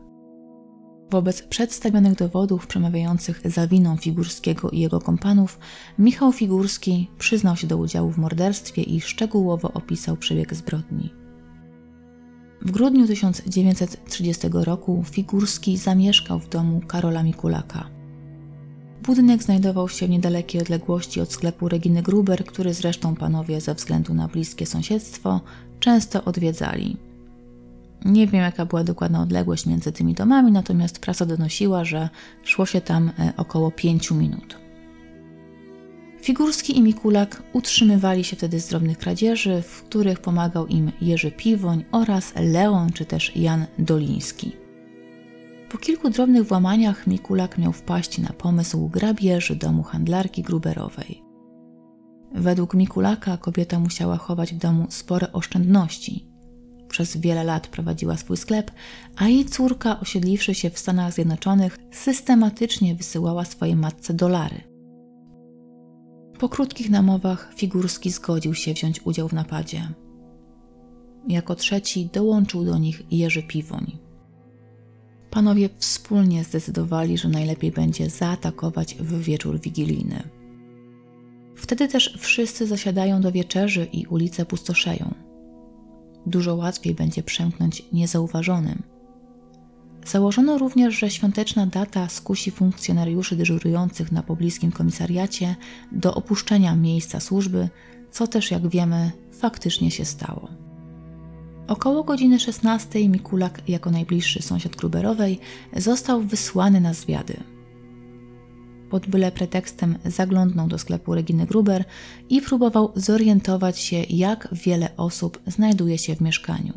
Wobec przedstawionych dowodów przemawiających za winą Figurskiego i jego kompanów, Michał Figurski przyznał się do udziału w morderstwie i szczegółowo opisał przebieg zbrodni. W grudniu 1930 roku Figurski zamieszkał w domu Karola Mikulaka. Budynek znajdował się w niedalekiej odległości od sklepu Reginy Gruber, który zresztą panowie ze względu na bliskie sąsiedztwo często odwiedzali. Nie wiem, jaka była dokładna odległość między tymi domami, natomiast prasa donosiła, że szło się tam e, około 5 minut. Figurski i Mikulak utrzymywali się wtedy z drobnych kradzieży, w których pomagał im Jerzy Piwoń oraz Leon czy też Jan Doliński. Po kilku drobnych włamaniach Mikulak miał wpaść na pomysł grabieży domu handlarki Gruberowej. Według Mikulaka kobieta musiała chować w domu spore oszczędności, przez wiele lat prowadziła swój sklep, a jej córka, osiedliwszy się w Stanach Zjednoczonych, systematycznie wysyłała swojej matce dolary. Po krótkich namowach Figurski zgodził się wziąć udział w napadzie. Jako trzeci dołączył do nich Jerzy Piwoń. Panowie wspólnie zdecydowali, że najlepiej będzie zaatakować w wieczór wigilijny. Wtedy też wszyscy zasiadają do wieczerzy i ulice pustoszeją dużo łatwiej będzie przemknąć niezauważonym. Założono również, że świąteczna data skusi funkcjonariuszy dyżurujących na pobliskim komisariacie do opuszczenia miejsca służby, co też, jak wiemy, faktycznie się stało. Około godziny 16 Mikulak, jako najbliższy sąsiad Gruberowej, został wysłany na zwiady pod byle pretekstem zaglądnął do sklepu Reginy Gruber i próbował zorientować się, jak wiele osób znajduje się w mieszkaniu.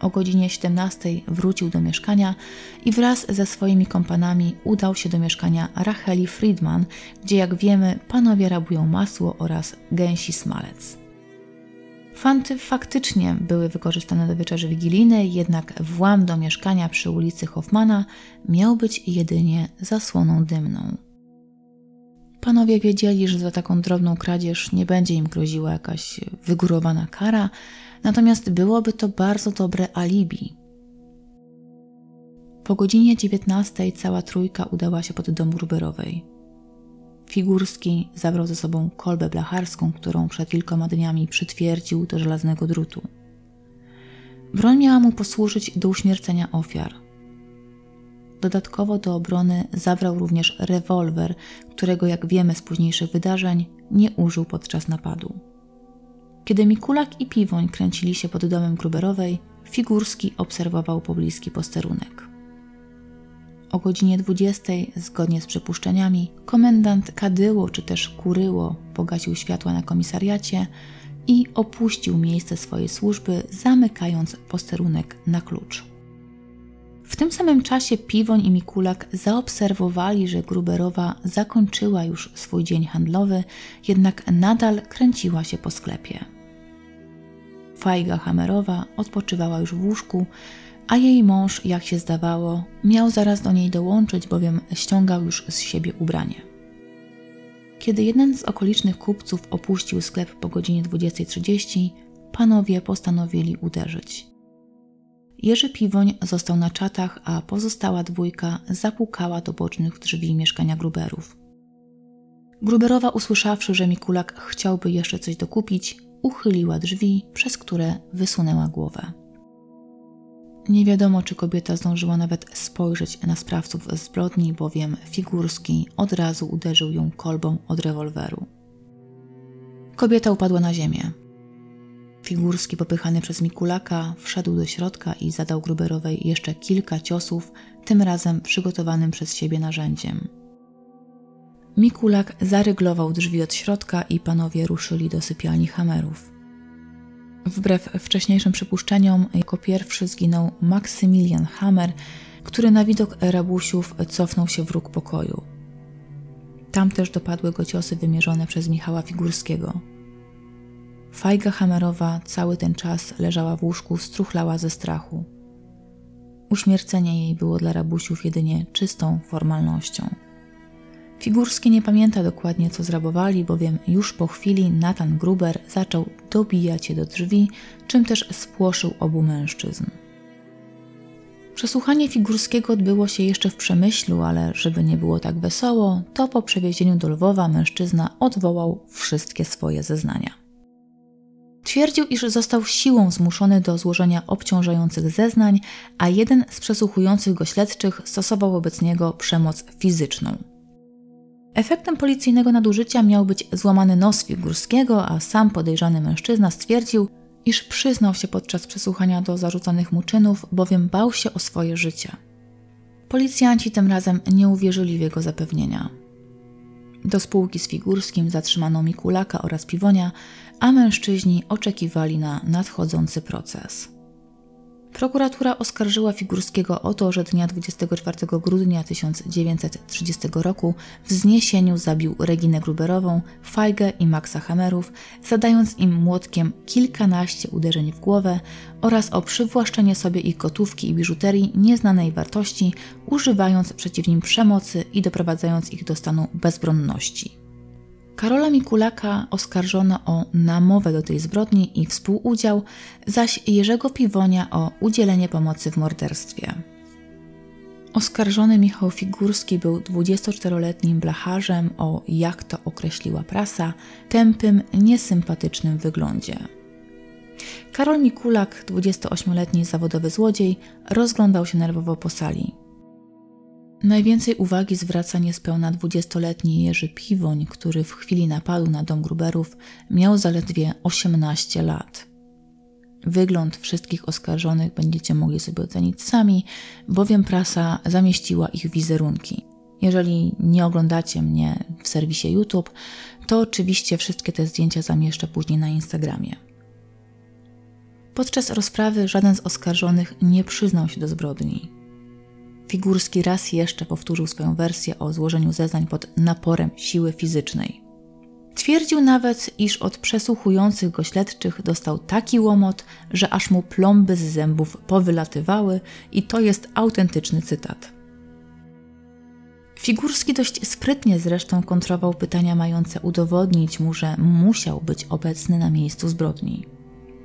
O godzinie 17 wrócił do mieszkania i wraz ze swoimi kompanami udał się do mieszkania Racheli Friedman, gdzie jak wiemy panowie rabują masło oraz gęsi smalec. Fanty faktycznie były wykorzystane do wieczerzy wigilijnej, jednak włam do mieszkania przy ulicy Hoffmana miał być jedynie zasłoną dymną. Panowie wiedzieli, że za taką drobną kradzież nie będzie im groziła jakaś wygórowana kara, natomiast byłoby to bardzo dobre alibi. Po godzinie 19 cała trójka udała się pod dom Ruberowej. Figurski zabrał ze sobą kolbę blacharską, którą przed kilkoma dniami przytwierdził do żelaznego drutu. Broń miała mu posłużyć do uśmiercenia ofiar. Dodatkowo do obrony zabrał również rewolwer, którego, jak wiemy z późniejszych wydarzeń, nie użył podczas napadu. Kiedy Mikulak i Piwoń kręcili się pod domem Gruberowej, Figurski obserwował pobliski posterunek. O godzinie 20, zgodnie z przypuszczeniami, komendant Kadyło czy też Kuryło pogasił światła na komisariacie i opuścił miejsce swojej służby, zamykając posterunek na klucz. W tym samym czasie Piwoń i Mikulak zaobserwowali, że Gruberowa zakończyła już swój dzień handlowy, jednak nadal kręciła się po sklepie. Fajga Hamerowa odpoczywała już w łóżku, a jej mąż, jak się zdawało, miał zaraz do niej dołączyć, bowiem ściągał już z siebie ubranie. Kiedy jeden z okolicznych kupców opuścił sklep po godzinie 20.30, panowie postanowili uderzyć. Jerzy Piwoń został na czatach, a pozostała dwójka zapukała do bocznych drzwi mieszkania Gruberów. Gruberowa, usłyszawszy, że Mikulak chciałby jeszcze coś dokupić, uchyliła drzwi, przez które wysunęła głowę. Nie wiadomo, czy kobieta zdążyła nawet spojrzeć na sprawców zbrodni, bowiem Figurski od razu uderzył ją kolbą od rewolweru. Kobieta upadła na ziemię. Figurski, popychany przez Mikulaka, wszedł do środka i zadał Gruberowej jeszcze kilka ciosów, tym razem przygotowanym przez siebie narzędziem. Mikulak zaryglował drzwi od środka i panowie ruszyli do sypialni Hamerów. Wbrew wcześniejszym przypuszczeniom, jako pierwszy zginął Maksymilian Hammer, który na widok rabusiów cofnął się w róg pokoju. Tam też dopadły go ciosy wymierzone przez Michała Figurskiego. Fajga Hamerowa cały ten czas leżała w łóżku, struchlała ze strachu. Uśmiercenie jej było dla rabusiów jedynie czystą formalnością. Figurski nie pamięta dokładnie, co zrabowali, bowiem już po chwili Nathan Gruber zaczął dobijać je do drzwi, czym też spłoszył obu mężczyzn. Przesłuchanie Figurskiego odbyło się jeszcze w Przemyślu, ale żeby nie było tak wesoło, to po przewiezieniu do Lwowa mężczyzna odwołał wszystkie swoje zeznania. Twierdził, iż został siłą zmuszony do złożenia obciążających zeznań, a jeden z przesłuchujących go śledczych stosował wobec niego przemoc fizyczną. Efektem policyjnego nadużycia miał być złamany nos Figurskiego, a sam podejrzany mężczyzna stwierdził, iż przyznał się podczas przesłuchania do zarzucanych mu czynów, bowiem bał się o swoje życie. Policjanci tym razem nie uwierzyli w jego zapewnienia. Do spółki z Figurskim zatrzymano Mikulaka oraz Piwonia, a mężczyźni oczekiwali na nadchodzący proces. Prokuratura oskarżyła Figurskiego o to, że dnia 24 grudnia 1930 roku w zniesieniu zabił Reginę Gruberową, Fajgę i Maxa Hammerów, zadając im młotkiem kilkanaście uderzeń w głowę oraz o przywłaszczenie sobie ich gotówki i biżuterii nieznanej wartości, używając przeciw nim przemocy i doprowadzając ich do stanu bezbronności. Karola Mikulaka oskarżono o namowę do tej zbrodni i współudział, zaś Jerzego Piwonia o udzielenie pomocy w morderstwie. Oskarżony Michał Figurski był 24-letnim blacharzem o, jak to określiła prasa, tępym, niesympatycznym wyglądzie. Karol Mikulak, 28-letni zawodowy złodziej, rozglądał się nerwowo po sali. Najwięcej uwagi zwraca niespełna dwudziestoletni Jerzy Piwoń, który w chwili napadu na dom Gruberów miał zaledwie 18 lat. Wygląd wszystkich oskarżonych będziecie mogli sobie ocenić sami, bowiem prasa zamieściła ich wizerunki. Jeżeli nie oglądacie mnie w serwisie YouTube, to oczywiście wszystkie te zdjęcia zamieszczę później na Instagramie. Podczas rozprawy żaden z oskarżonych nie przyznał się do zbrodni. Figurski raz jeszcze powtórzył swoją wersję o złożeniu zeznań pod naporem siły fizycznej. Twierdził nawet, iż od przesłuchujących go śledczych dostał taki łomot, że aż mu plomby z zębów powylatywały, i to jest autentyczny cytat. Figurski dość sprytnie zresztą kontrował pytania mające udowodnić mu, że musiał być obecny na miejscu zbrodni.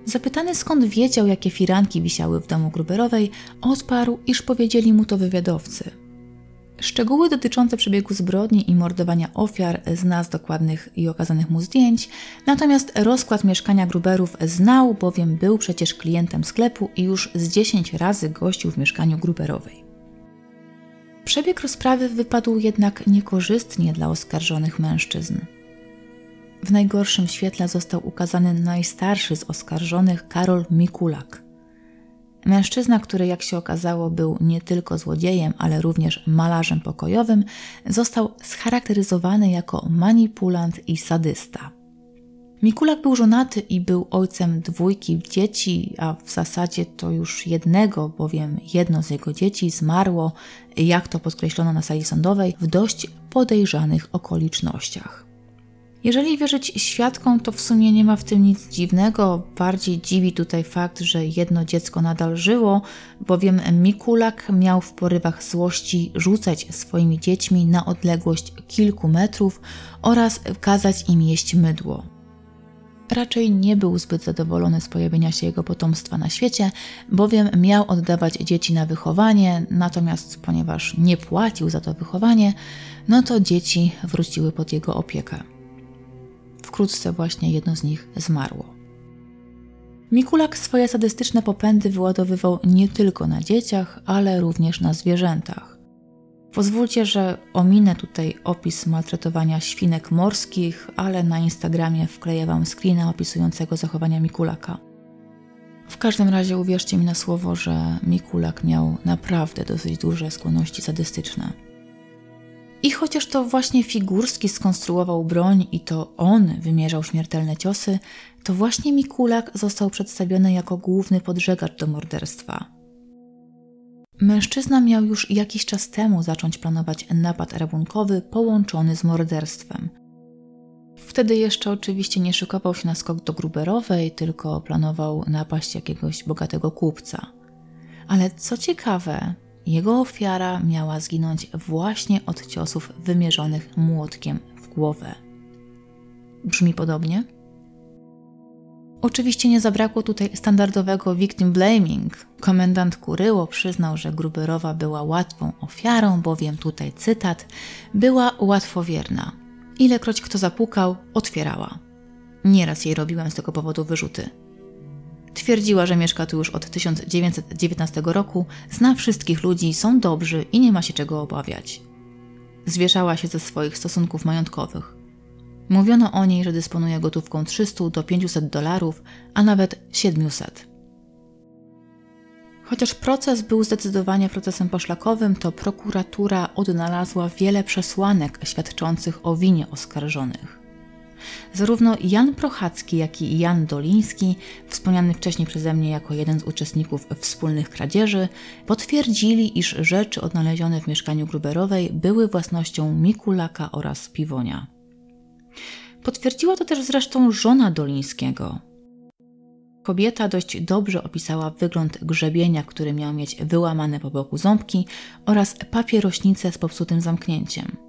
Zapytany skąd wiedział, jakie firanki wisiały w domu Gruberowej, odparł, iż powiedzieli mu to wywiadowcy. Szczegóły dotyczące przebiegu zbrodni i mordowania ofiar zna z dokładnych i okazanych mu zdjęć, natomiast rozkład mieszkania Gruberów znał, bowiem był przecież klientem sklepu i już z 10 razy gościł w mieszkaniu Gruberowej. Przebieg rozprawy wypadł jednak niekorzystnie dla oskarżonych mężczyzn. W najgorszym świetle został ukazany najstarszy z oskarżonych Karol Mikulak – Mężczyzna, który jak się okazało był nie tylko złodziejem, ale również malarzem pokojowym, został scharakteryzowany jako manipulant i sadysta. Mikulak był żonaty i był ojcem dwójki dzieci, a w zasadzie to już jednego, bowiem jedno z jego dzieci zmarło, jak to podkreślono na sali sądowej, w dość podejrzanych okolicznościach. Jeżeli wierzyć świadkom, to w sumie nie ma w tym nic dziwnego. Bardziej dziwi tutaj fakt, że jedno dziecko nadal żyło, bowiem Mikulak miał w porywach złości rzucać swoimi dziećmi na odległość kilku metrów oraz kazać im jeść mydło. Raczej nie był zbyt zadowolony z pojawienia się jego potomstwa na świecie, bowiem miał oddawać dzieci na wychowanie, natomiast ponieważ nie płacił za to wychowanie, no to dzieci wróciły pod jego opiekę. Wkrótce właśnie jedno z nich zmarło. Mikulak swoje sadystyczne popędy wyładowywał nie tylko na dzieciach, ale również na zwierzętach. Pozwólcie, że ominę tutaj opis maltretowania świnek morskich, ale na Instagramie wkleję Wam screena opisującego zachowania Mikulaka. W każdym razie uwierzcie mi na słowo, że Mikulak miał naprawdę dosyć duże skłonności sadystyczne. I chociaż to właśnie Figurski skonstruował broń i to on wymierzał śmiertelne ciosy, to właśnie Mikulak został przedstawiony jako główny podżegacz do morderstwa. Mężczyzna miał już jakiś czas temu zacząć planować napad rabunkowy połączony z morderstwem. Wtedy jeszcze oczywiście nie szykował się na skok do Gruberowej, tylko planował napaść jakiegoś bogatego kupca. Ale co ciekawe, jego ofiara miała zginąć właśnie od ciosów wymierzonych młotkiem w głowę. Brzmi podobnie? Oczywiście nie zabrakło tutaj standardowego victim blaming. Komendant Kuryło przyznał, że Gruberowa była łatwą ofiarą, bowiem tutaj cytat, była łatwowierna. Ilekroć kto zapukał, otwierała. Nieraz jej robiłem z tego powodu wyrzuty. Twierdziła, że mieszka tu już od 1919 roku, zna wszystkich ludzi, są dobrzy i nie ma się czego obawiać. Zwieszała się ze swoich stosunków majątkowych. Mówiono o niej, że dysponuje gotówką 300 do 500 dolarów, a nawet 700. Chociaż proces był zdecydowanie procesem poszlakowym, to prokuratura odnalazła wiele przesłanek świadczących o winie oskarżonych. Zarówno Jan Prochacki, jak i Jan Doliński, wspomniany wcześniej przeze mnie jako jeden z uczestników wspólnych kradzieży, potwierdzili, iż rzeczy odnalezione w mieszkaniu Gruberowej były własnością Mikulaka oraz Piwonia. Potwierdziła to też zresztą żona Dolińskiego. Kobieta dość dobrze opisała wygląd grzebienia, który miał mieć wyłamane po boku ząbki oraz papierośnicę z popsutym zamknięciem.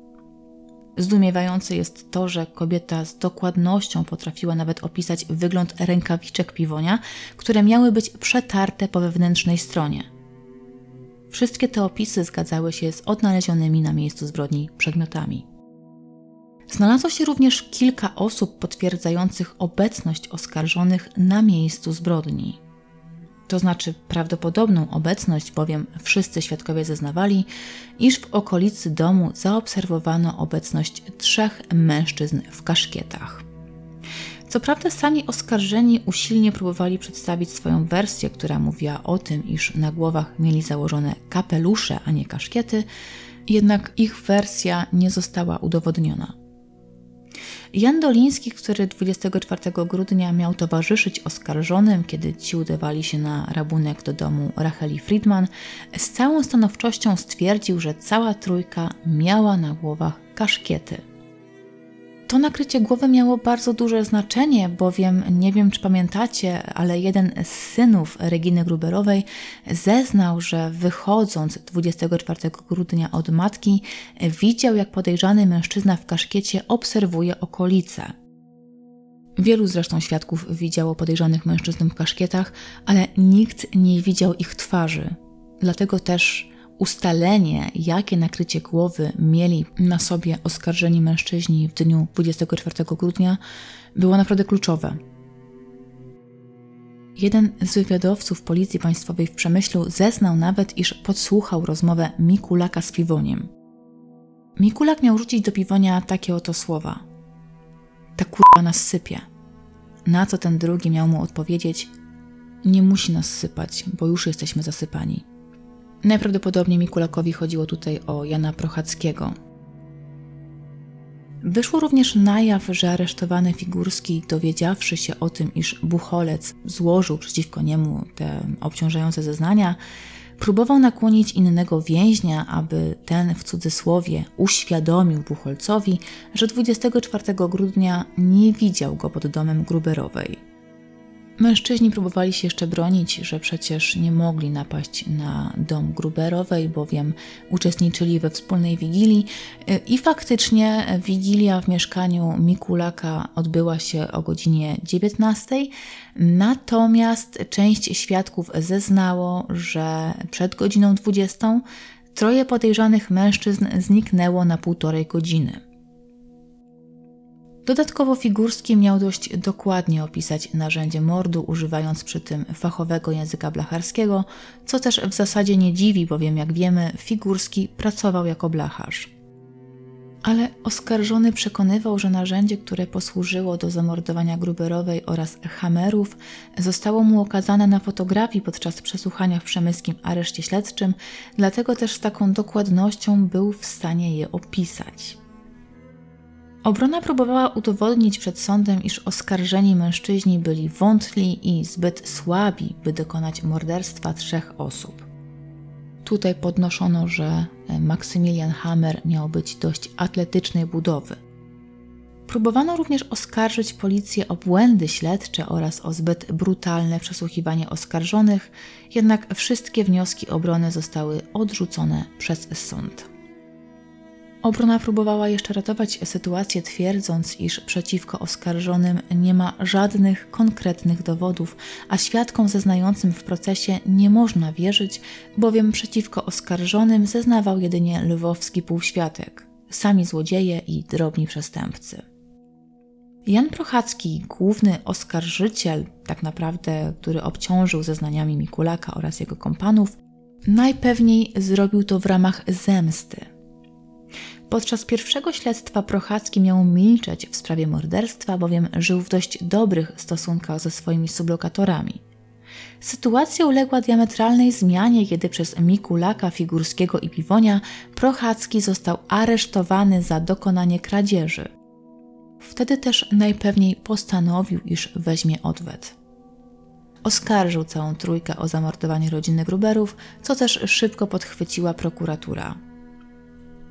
Zdumiewające jest to, że kobieta z dokładnością potrafiła nawet opisać wygląd rękawiczek piwonia, które miały być przetarte po wewnętrznej stronie. Wszystkie te opisy zgadzały się z odnalezionymi na miejscu zbrodni przedmiotami. Znalazło się również kilka osób potwierdzających obecność oskarżonych na miejscu zbrodni to znaczy prawdopodobną obecność, bowiem wszyscy świadkowie zeznawali, iż w okolicy domu zaobserwowano obecność trzech mężczyzn w kaszkietach. Co prawda, sami oskarżeni usilnie próbowali przedstawić swoją wersję, która mówiła o tym, iż na głowach mieli założone kapelusze, a nie kaszkiety, jednak ich wersja nie została udowodniona. Jan Doliński, który 24 grudnia miał towarzyszyć oskarżonym, kiedy ci udawali się na rabunek do domu Racheli Friedman, z całą stanowczością stwierdził, że cała trójka miała na głowach kaszkiety. To nakrycie głowy miało bardzo duże znaczenie, bowiem nie wiem, czy pamiętacie, ale jeden z synów Reginy Gruberowej zeznał, że wychodząc 24 grudnia od matki, widział, jak podejrzany mężczyzna w kaszkiecie obserwuje okolice. Wielu zresztą świadków widziało podejrzanych mężczyzn w kaszkietach, ale nikt nie widział ich twarzy. Dlatego też ustalenie, jakie nakrycie głowy mieli na sobie oskarżeni mężczyźni w dniu 24 grudnia, było naprawdę kluczowe. Jeden z wywiadowców Policji Państwowej w Przemyślu zeznał nawet, iż podsłuchał rozmowę Mikulaka z Piwoniem. Mikulak miał rzucić do Piwonia takie oto słowa. Ta kurwa nas sypie. Na co ten drugi miał mu odpowiedzieć? Nie musi nas sypać, bo już jesteśmy zasypani. Najprawdopodobniej Mikulakowi chodziło tutaj o Jana Prochackiego. Wyszło również na jaw, że aresztowany Figurski, dowiedziawszy się o tym, iż Bucholec złożył przeciwko niemu te obciążające zeznania, próbował nakłonić innego więźnia, aby ten w cudzysłowie uświadomił Bucholcowi, że 24 grudnia nie widział go pod domem Gruberowej. Mężczyźni próbowali się jeszcze bronić, że przecież nie mogli napaść na dom Gruberowej, bowiem uczestniczyli we wspólnej wigilii i faktycznie wigilia w mieszkaniu Mikulaka odbyła się o godzinie 19. Natomiast część świadków zeznało, że przed godziną 20 troje podejrzanych mężczyzn zniknęło na półtorej godziny. Dodatkowo Figurski miał dość dokładnie opisać narzędzie mordu, używając przy tym fachowego języka blacharskiego, co też w zasadzie nie dziwi, bowiem jak wiemy, Figurski pracował jako blacharz. Ale oskarżony przekonywał, że narzędzie, które posłużyło do zamordowania Gruberowej oraz Hamerów, zostało mu okazane na fotografii podczas przesłuchania w przemyskim areszcie śledczym, dlatego też z taką dokładnością był w stanie je opisać. Obrona próbowała udowodnić przed sądem, iż oskarżeni mężczyźni byli wątli i zbyt słabi, by dokonać morderstwa trzech osób. Tutaj podnoszono, że Maksymilian Hammer miał być dość atletycznej budowy. Próbowano również oskarżyć policję o błędy śledcze oraz o zbyt brutalne przesłuchiwanie oskarżonych, jednak wszystkie wnioski obrony zostały odrzucone przez sąd. Obrona próbowała jeszcze ratować sytuację, twierdząc, iż przeciwko oskarżonym nie ma żadnych konkretnych dowodów, a świadkom zeznającym w procesie nie można wierzyć, bowiem przeciwko oskarżonym zeznawał jedynie lwowski półświatek, sami złodzieje i drobni przestępcy. Jan Prochacki, główny oskarżyciel, tak naprawdę, który obciążył zeznaniami Mikulaka oraz jego kompanów, najpewniej zrobił to w ramach zemsty – Podczas pierwszego śledztwa Prochacki miał milczeć w sprawie morderstwa, bowiem żył w dość dobrych stosunkach ze swoimi sublokatorami. Sytuacja uległa diametralnej zmianie, kiedy przez Mikulaka, Figurskiego i Piwonia Prochacki został aresztowany za dokonanie kradzieży. Wtedy też najpewniej postanowił, iż weźmie odwet. Oskarżył całą trójkę o zamordowanie rodziny Gruberów, co też szybko podchwyciła prokuratura.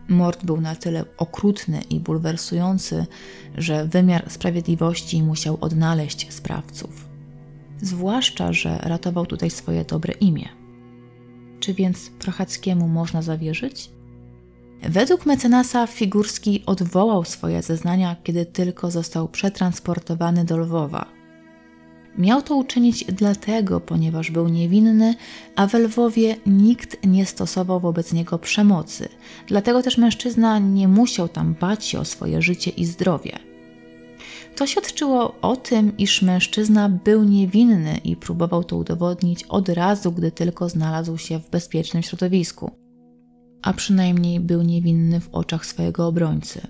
Mord był na tyle okrutny i bulwersujący, że wymiar sprawiedliwości musiał odnaleźć sprawców. Zwłaszcza, że ratował tutaj swoje dobre imię. Czy więc Prochackiemu można zawierzyć? Według mecenasa Figurski odwołał swoje zeznania, kiedy tylko został przetransportowany do Lwowa. Miał to uczynić dlatego, ponieważ był niewinny, a w Lwowie nikt nie stosował wobec niego przemocy. Dlatego też mężczyzna nie musiał tam bać się o swoje życie i zdrowie. To świadczyło o tym, iż mężczyzna był niewinny i próbował to udowodnić od razu, gdy tylko znalazł się w bezpiecznym środowisku. A przynajmniej był niewinny w oczach swojego obrońcy.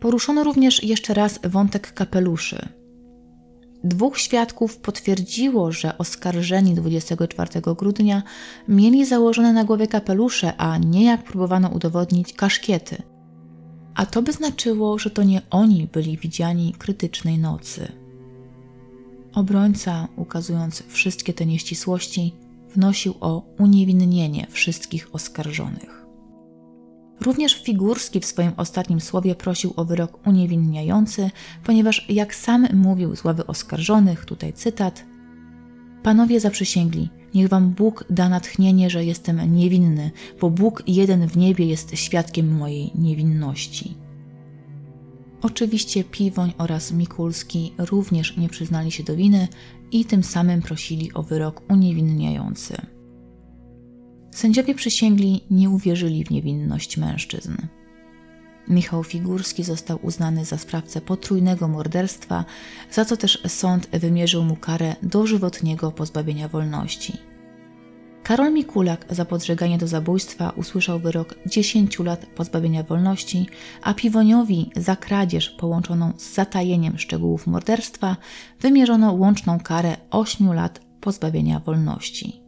Poruszono również jeszcze raz wątek kapeluszy. Dwóch świadków potwierdziło, że oskarżeni 24 grudnia mieli założone na głowie kapelusze, a nie jak próbowano udowodnić kaszkiety. A to by znaczyło, że to nie oni byli widziani krytycznej nocy. Obrońca, ukazując wszystkie te nieścisłości, wnosił o uniewinnienie wszystkich oskarżonych. Również Figurski w swoim ostatnim słowie prosił o wyrok uniewinniający, ponieważ, jak sam mówił z ławy oskarżonych, tutaj cytat: Panowie zaprzysięgli, niech wam Bóg da natchnienie, że jestem niewinny, bo Bóg jeden w niebie jest świadkiem mojej niewinności. Oczywiście Piwoń oraz Mikulski również nie przyznali się do winy i tym samym prosili o wyrok uniewinniający. Sędziowie przysięgli nie uwierzyli w niewinność mężczyzn. Michał Figurski został uznany za sprawcę potrójnego morderstwa, za co też sąd wymierzył mu karę dożywotniego pozbawienia wolności. Karol Mikulak za podżeganie do zabójstwa usłyszał wyrok 10 lat pozbawienia wolności, a Piwoniowi za kradzież połączoną z zatajeniem szczegółów morderstwa wymierzono łączną karę 8 lat pozbawienia wolności.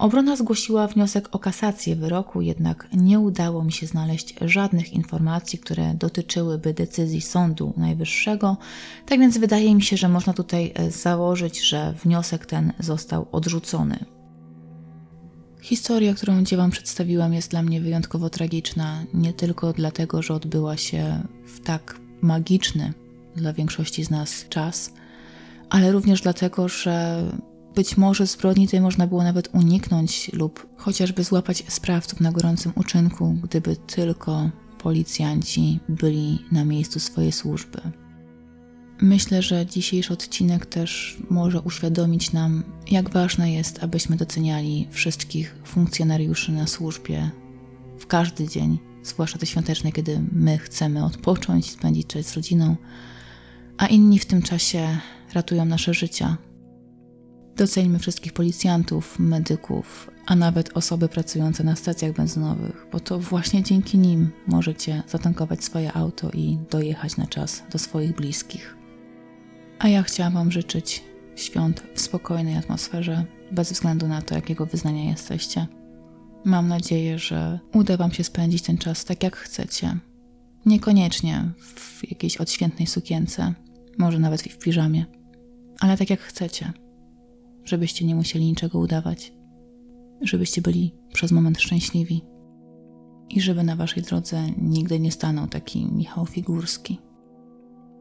Obrona zgłosiła wniosek o kasację wyroku, jednak nie udało mi się znaleźć żadnych informacji, które dotyczyłyby decyzji Sądu Najwyższego, tak więc wydaje mi się, że można tutaj e, założyć, że wniosek ten został odrzucony. Historia, którą Cię Wam przedstawiłam, jest dla mnie wyjątkowo tragiczna, nie tylko dlatego, że odbyła się w tak magiczny dla większości z nas czas, ale również dlatego, że być może zbrodni tej można było nawet uniknąć lub chociażby złapać sprawców na gorącym uczynku, gdyby tylko policjanci byli na miejscu swojej służby. Myślę, że dzisiejszy odcinek też może uświadomić nam, jak ważne jest, abyśmy doceniali wszystkich funkcjonariuszy na służbie w każdy dzień, zwłaszcza te świąteczne, kiedy my chcemy odpocząć, spędzić czas z rodziną, a inni w tym czasie ratują nasze życia, Doceńmy wszystkich policjantów, medyków, a nawet osoby pracujące na stacjach benzynowych, bo to właśnie dzięki nim możecie zatankować swoje auto i dojechać na czas do swoich bliskich. A ja chciałam Wam życzyć świąt w spokojnej atmosferze, bez względu na to, jakiego wyznania jesteście. Mam nadzieję, że uda Wam się spędzić ten czas tak, jak chcecie. Niekoniecznie w jakiejś odświętnej sukience, może nawet w piżamie, ale tak jak chcecie żebyście nie musieli niczego udawać, żebyście byli przez moment szczęśliwi i żeby na waszej drodze nigdy nie stanął taki Michał Figurski.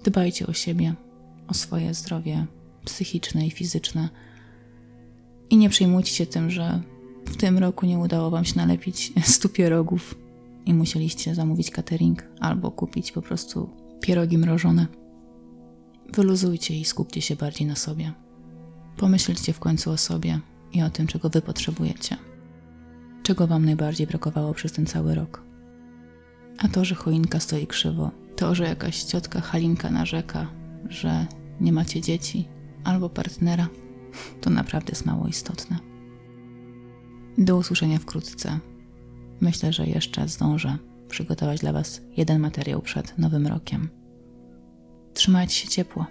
Dbajcie o siebie, o swoje zdrowie psychiczne i fizyczne i nie przejmujcie się tym, że w tym roku nie udało wam się nalepić stu pierogów i musieliście zamówić catering albo kupić po prostu pierogi mrożone. Wyluzujcie i skupcie się bardziej na sobie. Pomyślcie w końcu o sobie i o tym, czego Wy potrzebujecie. Czego Wam najbardziej brakowało przez ten cały rok. A to, że choinka stoi krzywo, to, że jakaś ciotka Halinka narzeka, że nie macie dzieci albo partnera, to naprawdę jest mało istotne. Do usłyszenia wkrótce. Myślę, że jeszcze zdążę przygotować dla Was jeden materiał przed Nowym Rokiem. Trzymajcie się ciepło.